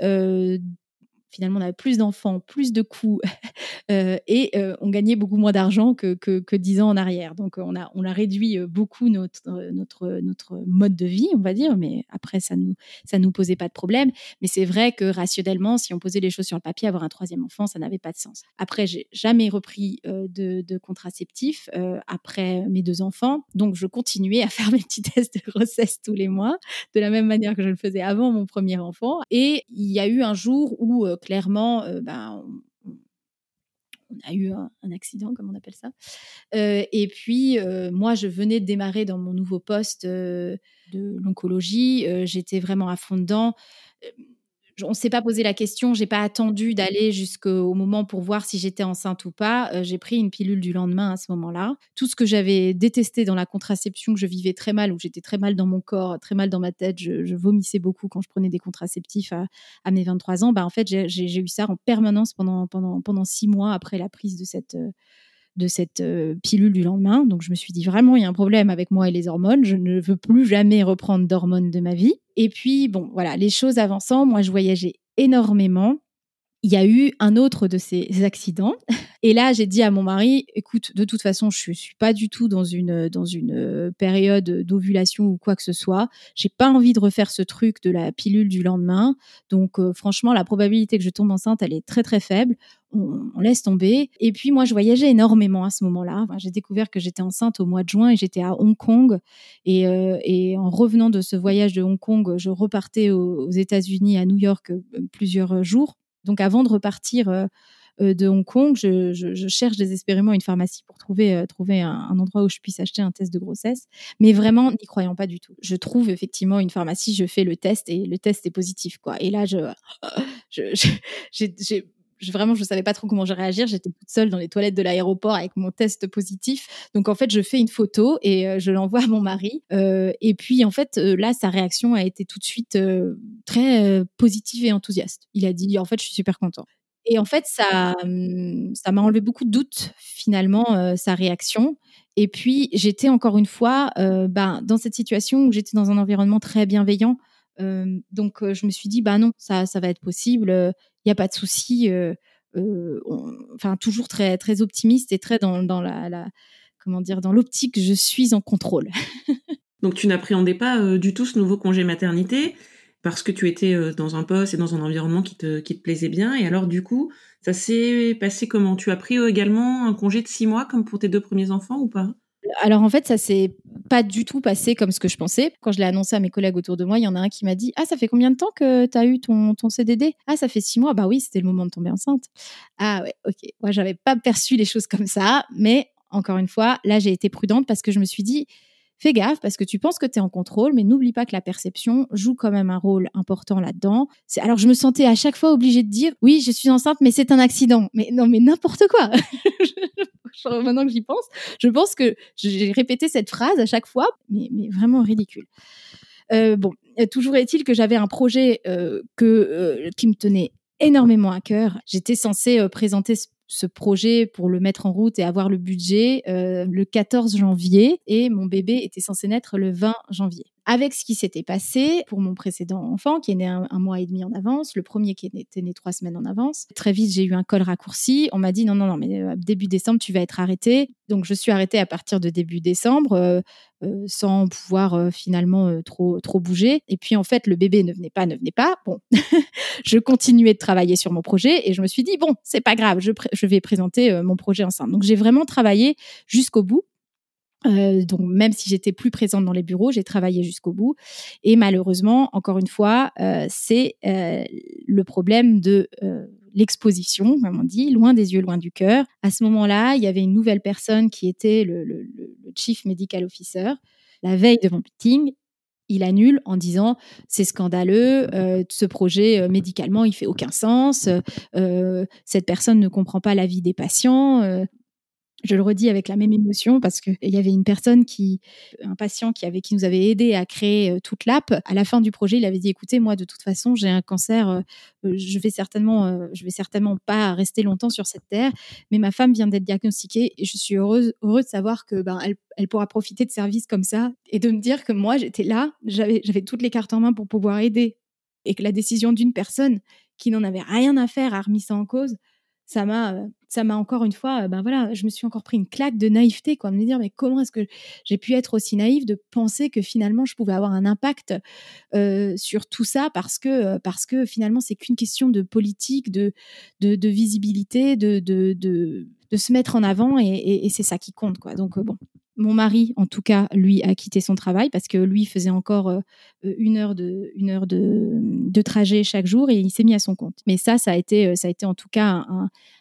finalement, on avait plus d'enfants, plus de coûts *laughs* euh, et euh, on gagnait beaucoup moins d'argent que, que, 10 ans en arrière. Donc, on a, on a réduit euh, beaucoup notre, notre, notre mode de vie, on va dire, mais après, ça nous, ça nous posait pas de problème. Mais c'est vrai que rationnellement, si on posait les choses sur le papier, avoir un troisième enfant, ça n'avait pas de sens. Après, j'ai jamais repris de, de contraceptif après mes deux enfants. Donc, je continuais à *laughs* faire mes petits tests de grossesse tous les mois, de la même manière que je le faisais avant mon premier enfant. Et il y a eu un jour où clairement, euh, ben, on, a eu un, accident, comme on appelle ça. Euh, et puis, euh, moi, je venais de démarrer dans mon nouveau poste de l'oncologie. J'étais vraiment à fond dedans on ne s'est pas posé la question, j'ai pas attendu d'aller jusqu'au moment pour voir si j'étais enceinte ou pas. Euh, j'ai pris une pilule du lendemain à ce moment-là. Tout ce que j'avais détesté dans la contraception, que je vivais très mal, où j'étais très mal dans mon corps, très mal dans ma tête, je, vomissais beaucoup quand je prenais des contraceptifs à, mes 23 ans. Bah, en fait, j'ai eu ça en permanence pendant, pendant, pendant six mois après la prise de cette, euh, de cette euh, pilule du lendemain. Donc je me suis dit vraiment, il y a un problème avec moi et les hormones. Je ne veux plus jamais reprendre d'hormones de ma vie. Et puis, bon, voilà, les choses avançant, moi, je voyageais énormément il y a eu un autre de ces accidents. Et là, j'ai dit à mon mari, écoute, de toute façon, je suis pas du tout dans une dans une euh, période d'ovulation ou quoi que ce soit. J'ai pas envie de refaire ce truc de la pilule du lendemain. Donc, euh, franchement, la probabilité que je tombe enceinte, elle est très très faible. On, laisse tomber. Et puis moi, je voyageais énormément à ce moment-là. j'ai découvert que j'étais enceinte au mois de juin et j'étais à Hong Kong. Et, euh, et, en revenant de ce voyage de Hong Kong, je repartais aux États-Unis, à New York, plusieurs jours donc avant de repartir euh, euh, de Hong Kong, je, cherche désespérément une pharmacie pour trouver, euh, trouver un, endroit où je puisse acheter un test de grossesse. Mais vraiment, n'y croyant pas du tout. Je trouve effectivement une pharmacie, je fais le test et le test est positif. Quoi. Et là, je, *laughs* j'ai vraiment, je savais pas trop comment je réagir. J'étais toute seule dans les toilettes de l'aéroport avec mon test positif. Donc, en fait, je fais une photo et euh, je l'envoie à mon mari. Euh, et puis, en fait, euh, là, sa réaction a été tout de suite très positive et enthousiaste. Il a dit, en fait, je suis super content. Et en fait, ça, hum, ça m'a enlevé beaucoup de doutes, finalement, sa réaction. Et puis, j'étais encore une fois ben, dans cette situation où j'étais dans un environnement très bienveillant. donc, je me suis dit, bah non, ça, ça va être possible il n'y a pas de souci. Euh, euh, enfin, toujours très, très optimiste et très dans, la, comment dire, dans l'optique, je suis en contrôle. *laughs* Donc, tu n'appréhendais pas euh, du tout ce nouveau congé maternité parce que tu étais dans un poste et dans un environnement qui te plaisait bien. Et alors, du coup, ça s'est passé comment? Tu as pris également un congé de six mois comme pour tes deux premiers enfants ou pas? Alors en fait, ça s'est pas du tout passé comme ce que je pensais. Quand je l'ai annoncé à mes collègues autour de moi, il y en a un qui m'a dit Ah, ça fait combien de temps que tu as eu ton, ton CDD Ah, ça fait six mois. Bah oui, c'était le moment de tomber enceinte. Ah ouais, ok. Moi, j'avais pas perçu les choses comme ça, mais encore une fois, là, j'ai été prudente parce que je me suis dit Fais gaffe parce que tu penses que tu es en contrôle, mais n'oublie pas que la perception joue quand même un rôle important là-dedans. Alors je me sentais à chaque fois obligée de dire oui, je suis enceinte, mais c'est un accident. Mais non, mais n'importe quoi. *laughs* Maintenant que j'y pense, je pense que j'ai répété cette phrase à chaque fois, mais, vraiment ridicule. Euh, bon, toujours est-il que j'avais un projet euh, que, euh, qui me tenait énormément à cœur. J'étais censée présenter ce projet pour le mettre en route et avoir le budget le 14 janvier et mon bébé était censé naître le 20 janvier avec ce qui s'était passé pour mon précédent enfant qui est né un, mois et demi en avance, le premier qui était né trois semaines en avance. Très vite, j'ai eu un col raccourci. On m'a dit non, non, non, mais euh, début décembre, tu vas être arrêté. Donc, je suis arrêtée à partir de début décembre euh, euh, sans pouvoir finalement trop, trop bouger. Et puis, en fait, le bébé ne venait pas, ne venait pas. Bon, *laughs* je continuais de travailler sur mon projet et je me suis dit, bon, c'est pas grave, je vais présenter mon projet ensemble. Donc, j'ai vraiment travaillé jusqu'au bout. Euh, donc même si j'étais plus présente dans les bureaux, j'ai travaillé jusqu'au bout. Et malheureusement, encore une fois, euh, c'est euh, le problème de l'exposition, comme on dit, loin des yeux, loin du cœur. À ce moment-là, il y avait une nouvelle personne qui était le, le chief medical officer. La veille de mon meeting, il annule en disant c'est scandaleux, ce projet médicalement il fait aucun sens, cette personne ne comprend pas la vie des patients. Je le redis avec la même émotion parce qu'il y avait une personne qui, un patient qui avait, qui nous avait aidé à créer euh, toute l'app. À la fin du projet, il avait dit écoutez, moi de toute façon, j'ai un cancer, euh, euh, je vais certainement, je vais certainement pas rester longtemps sur cette terre, mais ma femme vient d'être diagnostiquée et je suis heureuse, heureuse de savoir que ben elle, elle pourra profiter de services comme ça et de me dire que moi j'étais là, j'avais, j'avais toutes les cartes en main pour pouvoir aider et que la décision d'une personne qui n'en avait rien à faire a remis ça en cause ça m'a euh, ça m'a encore une fois ben voilà je me suis encore pris une claque de naïveté quoi de me dire mais comment est-ce que j'ai pu être aussi naïve de penser que finalement je pouvais avoir un impact euh, sur tout ça parce que parce que finalement c'est qu'une question de politique de de, visibilité de, de, de se mettre en avant et, et, et c'est ça qui compte quoi. Donc bon mon mari, en tout cas, lui, a quitté son travail parce que lui faisait encore euh, une heure, de, une heure de, trajet chaque jour et il s'est mis à son compte. Mais ça, ça a été, euh, ça a été en tout cas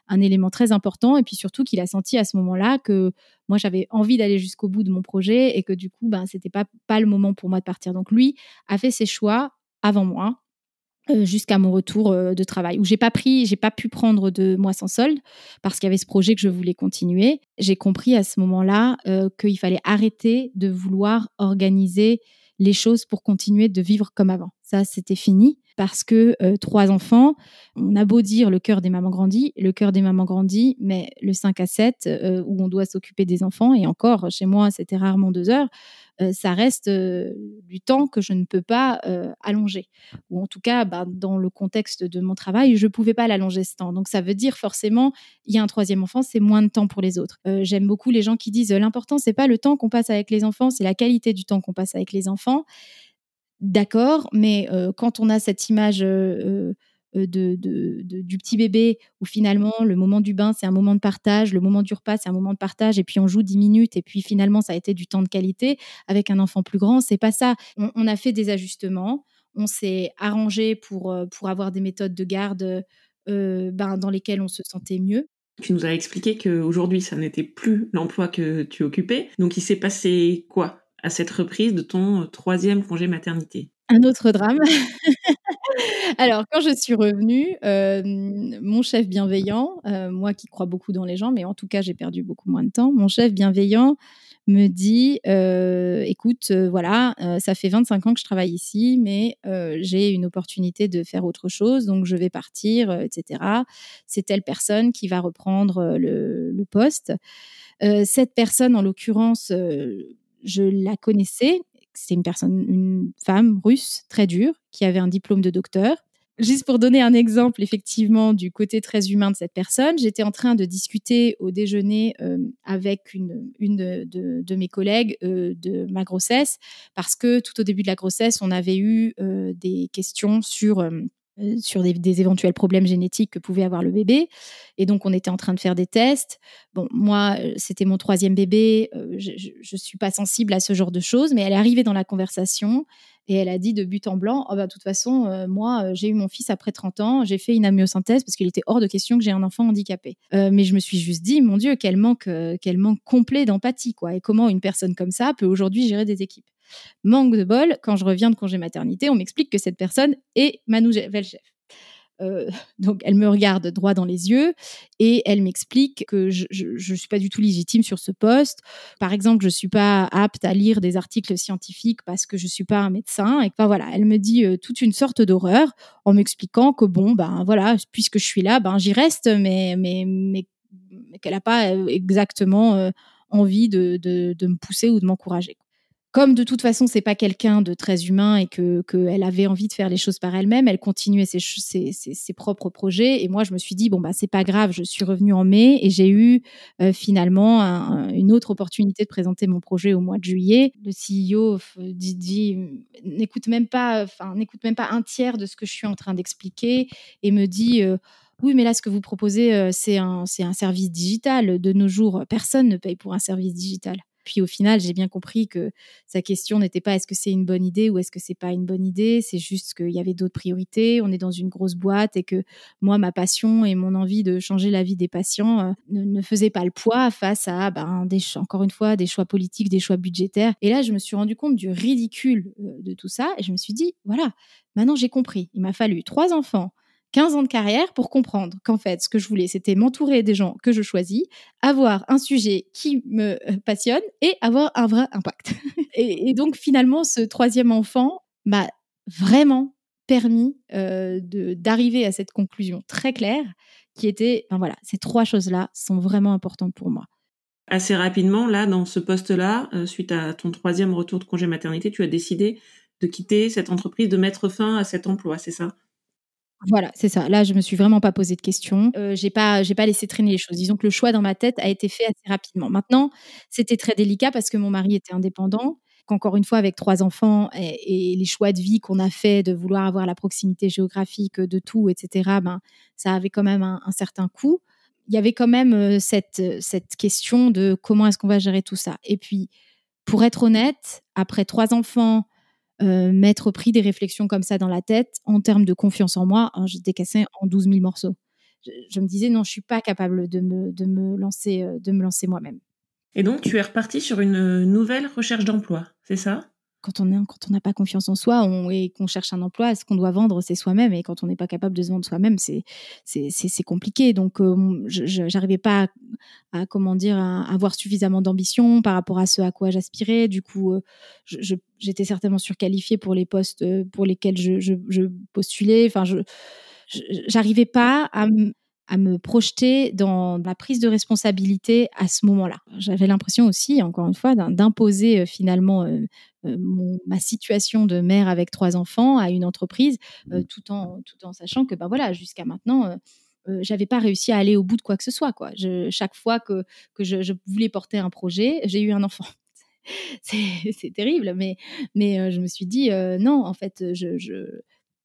un, élément très important. Et puis surtout qu'il a senti à ce moment-là que moi, j'avais envie d'aller jusqu'au bout de mon projet et que du coup, ben, c'était pas, pas le moment pour moi de partir. Donc lui a fait ses choix avant moi euh, jusqu'à mon retour euh, de travail où j'ai pas pris j'ai pas pu prendre de mois sans solde parce qu'il y avait ce projet que je voulais continuer. J'ai compris à ce moment-là euh, qu'il fallait arrêter de vouloir organiser les choses pour continuer de vivre comme avant. Ça c'était fini parce que trois enfants, on a beau dire le cœur des mamans grandit, le cœur des mamans grandit, mais le 5 à 7 où on doit s'occuper des enfants, et encore chez moi c'était rarement deux heures, ça reste du temps que je ne peux pas allonger. Ou en tout cas, bah, dans le contexte de mon travail, je ne pouvais pas l'allonger ce temps. Donc ça veut dire forcément, il y a un troisième enfant, c'est moins de temps pour les autres. J'aime beaucoup les gens qui disent l'important, c'est pas le temps qu'on passe avec les enfants, c'est la qualité du temps qu'on passe avec les enfants. D'accord, mais quand on a cette image euh, de, du petit bébé où finalement le moment du bain c'est un moment de partage, le moment du repas c'est un moment de partage et puis on joue 10 minutes et puis finalement ça a été du temps de qualité. Avec un enfant plus grand, c'est pas ça. On, a fait des ajustements, on s'est arrangé pour, euh, pour avoir des méthodes de garde euh, ben, dans lesquelles on se sentait mieux. Tu nous as expliqué qu'aujourd'hui, ça n'était plus l'emploi que tu occupais. Donc, il s'est passé quoi? À cette reprise de ton troisième congé maternité Un autre drame. *laughs* Alors, quand je suis revenue, euh, mon chef bienveillant, euh, moi qui crois beaucoup dans les gens, mais en tout cas, j'ai perdu beaucoup moins de temps, mon chef bienveillant me dit euh, écoute, voilà, ça fait 25 ans que je travaille ici, mais j'ai une opportunité de faire autre chose, donc je vais partir, etc. C'est telle personne qui va reprendre le, le poste. cette personne, en l'occurrence, je la connaissais, c'est une personne, une femme russe très dure qui avait un diplôme de docteur. Juste pour donner un exemple, effectivement, du côté très humain de cette personne, j'étais en train de discuter au déjeuner euh, avec une, de, mes collègues euh, de ma grossesse, parce que tout au début de la grossesse, on avait eu euh, des questions sur sur des, éventuels problèmes génétiques que pouvait avoir le bébé. Et donc, on était en train de faire des tests. Bon, moi, euh, c'était mon troisième bébé. Euh, je ne suis pas sensible à ce genre de choses, mais elle est arrivée dans la conversation et elle a dit de but en blanc, oh bah, de toute façon, moi, j'ai eu mon fils après 30 ans, j'ai fait une amyosynthèse parce qu'il était hors de question que j'ai un enfant handicapé. mais je me suis juste dit, mon Dieu, quel manque, quel manque complet d'empathie, quoi. Et comment une personne comme ça peut aujourd'hui gérer des équipes. Manque de bol, quand je reviens de congé maternité, on m'explique que cette personne est ma nouvelle chef. Euh, *laughs* donc elle me regarde droit dans les yeux et elle m'explique que je ne suis pas du tout légitime sur ce poste. Par exemple, je suis pas apte à lire des articles scientifiques parce que je suis pas un médecin. Et enfin voilà, elle me dit euh, toute une sorte d'horreur en m'expliquant que bon ben voilà, puisque je suis là, ben j'y reste, mais mais mais qu'elle n'a pas exactement envie de, me pousser ou de m'encourager comme de toute façon c'est pas quelqu'un de très humain et que qu'elle avait envie de faire les choses par elle-même, elle continuait ses, ses, ses, propres projets et moi je me suis dit bon bah c'est pas grave, je suis revenue en mai et j'ai eu euh, finalement une autre opportunité de présenter mon projet au mois de juillet. Le CEO dit, n'écoute même pas, enfin n'écoute même pas un tiers de ce que je suis en train d'expliquer et me dit euh, oui, mais là, ce que vous proposez, euh, c'est un, un service digital. De nos jours, personne ne paye pour un service digital. Puis au final, j'ai bien compris que sa question n'était pas est-ce que c'est une bonne idée ou est-ce que c'est pas une bonne idée. C'est juste qu'il y avait d'autres priorités. On est dans une grosse boîte et que moi, ma passion et mon envie de changer la vie des patients euh, ne, faisaient pas le poids face à, ben, encore une fois, des choix politiques, des choix budgétaires. Et là, je me suis rendu compte du ridicule euh, de tout ça et je me suis dit, voilà, maintenant j'ai compris. Il m'a fallu trois enfants 15 ans de carrière pour comprendre qu'en fait, ce que je voulais, c'était m'entourer des gens que je choisis, avoir un sujet qui me euh, passionne et avoir un vrai impact. *laughs* et, donc, finalement, ce troisième enfant m'a vraiment permis euh, d'arriver à cette conclusion très claire qui était, ben voilà, ces trois choses-là sont vraiment importantes pour moi. Assez rapidement, là, dans ce poste-là, euh, suite à ton troisième retour de congé maternité, tu as décidé de quitter cette entreprise, de mettre fin à cet emploi, c'est ça? Voilà, c'est ça. Là, je me suis vraiment pas posé de questions. Euh, j'ai pas, j'ai pas laissé traîner les choses. Disons que le choix dans ma tête a été fait assez rapidement. Maintenant, c'était très délicat parce que mon mari était indépendant. Qu'encore une fois, avec trois enfants et, les choix de vie qu'on a fait, de vouloir avoir la proximité géographique de tout, etc. Ben, ça avait quand même un, certain coût. Il y avait quand même euh, cette cette question de comment est-ce qu'on va gérer tout ça. Et puis, pour être honnête, après trois enfants, euh, m'être pris des réflexions comme ça dans la tête en termes de confiance en moi, hein, j'étais cassée en 12 000 morceaux. Je, me disais non, je suis pas capable de me, de me lancer, euh, de me lancer moi-même. Et donc tu es reparti sur une nouvelle recherche d'emploi, c'est ça? Quand on quand on n'a pas confiance en soi on, et qu'on cherche un emploi, ce qu'on doit vendre, c'est soi-même. Et quand on n'est pas capable de se vendre soi-même, c'est c'est compliqué. Donc, euh, j'arrivais pas à, comment dire à, avoir suffisamment d'ambition par rapport à ce à quoi j'aspirais. Du coup, euh, j'étais certainement surqualifiée pour les postes euh, pour lesquels je, je, je postulais. Enfin, je j'arrivais pas à à me projeter dans la prise de responsabilité à ce moment-là. J'avais l'impression aussi, encore une fois, d'imposer euh, finalement euh, euh, ma situation de mère avec trois enfants à une entreprise, tout en tout en sachant que ben voilà, jusqu'à maintenant. j'avais pas réussi à aller au bout de quoi que ce soit. Quoi. Je, chaque fois que, que je, voulais porter un projet, j'ai eu un enfant. *laughs* c'est terrible, mais, mais je me suis dit, non, en fait, je,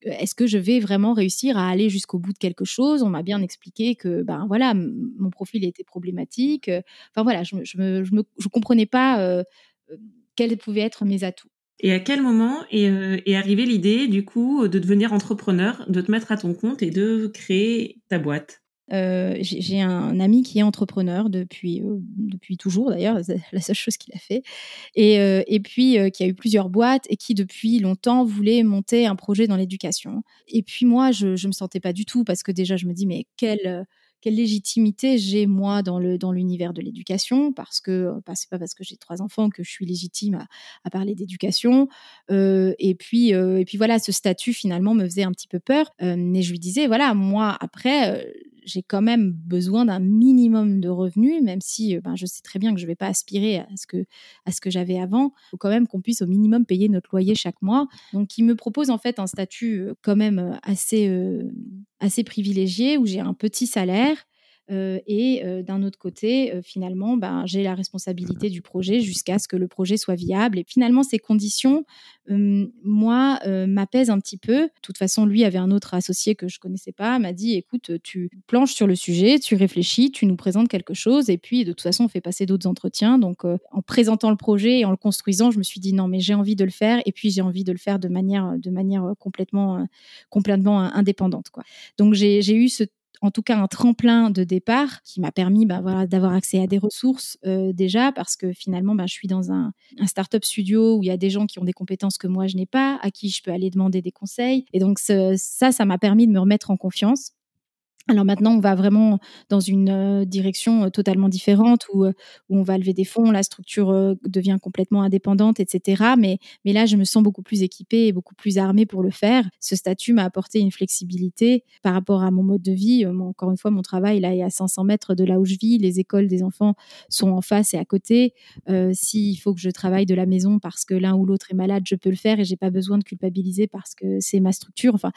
est-ce que je vais vraiment réussir à aller jusqu'au bout de quelque chose? On m'a bien expliqué que ben voilà, mon profil était problématique. Enfin voilà, je ne je comprenais pas euh, euh, quels pouvaient être mes atouts. Et à quel moment est, euh, est arrivée l'idée, du coup, de devenir entrepreneur, de te mettre à ton compte et de créer ta boîte? Euh, j'ai un ami qui est entrepreneur depuis, euh, depuis toujours d'ailleurs, c'est la seule chose qu'il a fait. Et, euh, et puis qui a eu plusieurs boîtes et qui depuis longtemps voulait monter un projet dans l'éducation. Et puis moi, je ne me sentais pas du tout parce que déjà je me dis mais quelle quelle légitimité j'ai moi dans le dans l'univers de l'éducation? Parce que bah, c'est pas parce que j'ai trois enfants que je suis légitime à, parler d'éducation et puis et puis voilà ce statut finalement me faisait un petit peu peur mais je lui disais voilà moi après j'ai quand même besoin d'un minimum de revenus, même si euh, ben, je sais très bien que je ne vais pas aspirer à ce que, à ce que j'avais avant. Il faut quand même qu'on puisse au minimum payer notre loyer chaque mois. Donc, il me propose en fait un statut euh, quand même euh, assez, assez privilégié où j'ai un petit salaire et euh, d'un autre côté, euh, finalement, ben, j'ai la responsabilité du projet jusqu'à ce que le projet soit viable. Et finalement, ces conditions, moi, m'apaisent un petit peu. De toute façon, lui avait un autre associé que je connaissais pas, m'a dit, écoute, tu planches sur le sujet, tu réfléchis, tu nous présentes quelque chose, et puis de toute façon, on fait passer d'autres entretiens. Donc, en présentant le projet et en le construisant, je me suis dit, non, mais j'ai envie de le faire, et puis j'ai envie de le faire de manière, complètement, indépendante. Donc, j'ai eu ce en tout cas un tremplin de départ qui m'a permis bah, voilà, d'avoir accès à des ressources euh, déjà parce que finalement bah, je suis dans un, un startup studio où il y a des gens qui ont des compétences que moi je n'ai pas, à qui je peux aller demander des conseils. Et donc ça, ça m'a permis de me remettre en confiance Alors maintenant, on va vraiment dans une euh, direction euh, totalement différente où, euh, où, on va lever des fonds, la structure devient complètement indépendante, etc. Mais, mais là, je me sens beaucoup plus équipée et beaucoup plus armée pour le faire. Ce statut m'a apporté une flexibilité par rapport à mon mode de vie. encore une fois, mon travail là est à 500 mètres de là où je vis. Les écoles des enfants sont en face et à côté. Euh, S'il faut que je travaille de la maison parce que l'un ou l'autre est malade, je peux le faire et j'ai pas besoin de culpabiliser parce que c'est ma structure. Enfin,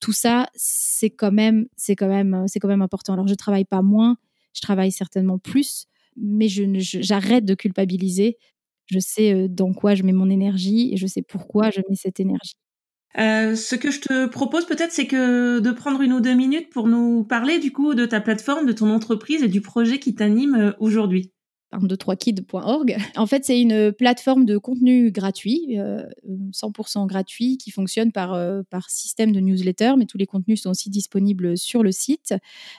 tout ça, c'est quand même, c'est quand même euh, c'est quand même important. Alors, je travaille pas moins, je travaille certainement plus, mais je, j'arrête de culpabiliser. Je sais euh, dans quoi je mets mon énergie et je sais pourquoi je mets cette énergie. Euh, ce que je te propose peut-être, c'est que de prendre une ou deux minutes pour nous parler du coup de ta plateforme, de ton entreprise et du projet qui t'anime aujourd'hui. 123kid.org. En fait, c'est une plateforme de contenu gratuit, 100% euh, gratuit, qui fonctionne par, euh, par système de newsletter, mais tous les contenus sont aussi disponibles sur le site,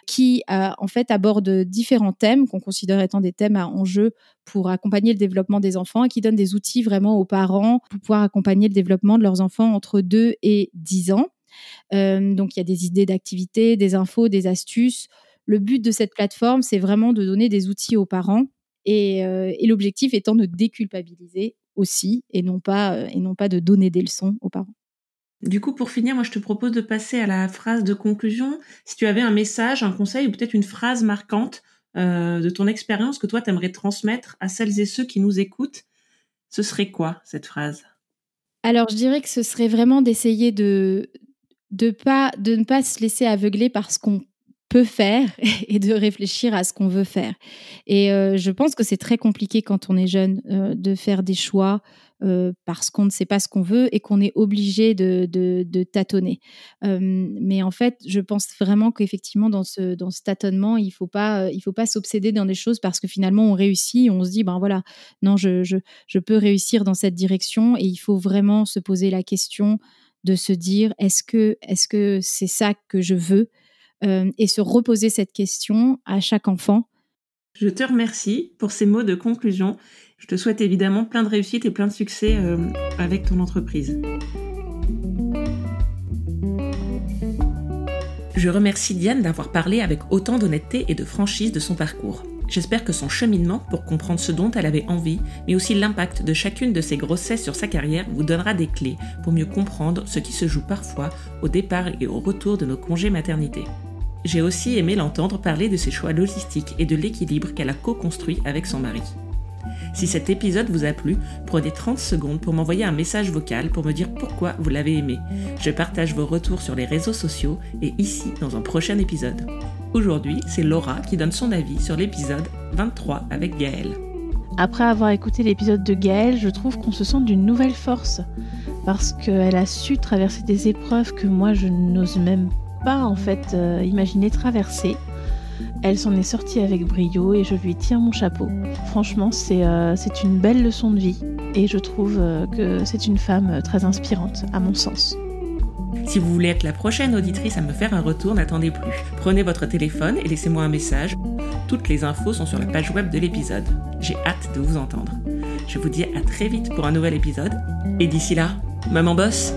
qui en fait aborde différents thèmes qu'on considère étant des thèmes à enjeu pour accompagner le développement des enfants et qui donne des outils vraiment aux parents pour pouvoir accompagner le développement de leurs enfants entre 2 et 10 ans. Euh, donc, il y a des idées d'activités, des infos, des astuces. Le but de cette plateforme, c'est vraiment de donner des outils aux parents euh, et, l'objectif étant de déculpabiliser aussi et non, pas, euh, et non pas de donner des leçons aux parents. Du coup, pour finir, moi, je te propose de passer à la phrase de conclusion. Si tu avais un message, un conseil ou peut-être une phrase marquante euh, de ton expérience que toi, tu aimerais transmettre à celles et ceux qui nous écoutent, ce serait quoi cette phrase? Alors, je dirais que ce serait vraiment d'essayer de, de, pas, de ne pas se laisser aveugler par ce qu'on peut faire *laughs* et de réfléchir à ce qu'on veut faire. Et euh, je pense que c'est très compliqué quand on est jeune euh, de faire des choix euh, parce qu'on ne sait pas ce qu'on veut et qu'on est obligé de, de, tâtonner. mais en fait, je pense vraiment qu'effectivement, dans ce, dans ce tâtonnement, il ne faut pas, s'obséder dans des choses parce que finalement, on réussit, on se dit, ben voilà, non, je, je, je peux réussir dans cette direction et il faut vraiment se poser la question de se dire, est-ce que est-ce que c'est ça que je veux et se reposer cette question à chaque enfant. Je te remercie pour ces mots de conclusion. Je te souhaite évidemment plein de réussite et plein de succès euh, avec ton entreprise. Je remercie Diane d'avoir parlé avec autant d'honnêteté et de franchise de son parcours. J'espère que son cheminement pour comprendre ce dont elle avait envie, mais aussi l'impact de chacune de ses grossesses sur sa carrière, vous donnera des clés pour mieux comprendre ce qui se joue parfois au départ et au retour de nos congés maternité. J'ai aussi aimé l'entendre parler de ses choix logistiques et de l'équilibre qu'elle a co-construit avec son mari. Si cet épisode vous a plu, prenez 30 secondes pour m'envoyer un message vocal pour me dire pourquoi vous l'avez aimé. Je partage vos retours sur les réseaux sociaux et ici dans un prochain épisode. Aujourd'hui, c'est Laura qui donne son avis sur l'épisode 23 avec Gaëlle. Après avoir écouté l'épisode de Gaëlle, je trouve qu'on se sent d'une nouvelle force parce qu'elle a su traverser des épreuves que moi je n'ose même pas en fait euh, imaginer traverser. Elle s'en est sortie avec brio et je lui tire mon chapeau. Franchement, c'est euh, une belle leçon de vie et je trouve euh, que c'est une femme très inspirante, à mon sens. Si vous voulez être la prochaine auditrice à me faire un retour, n'attendez plus. Prenez votre téléphone et laissez-moi un message. Toutes les infos sont sur la page web de l'épisode. J'ai hâte de vous entendre. Je vous dis à très vite pour un nouvel épisode. Et d'ici là, maman bosse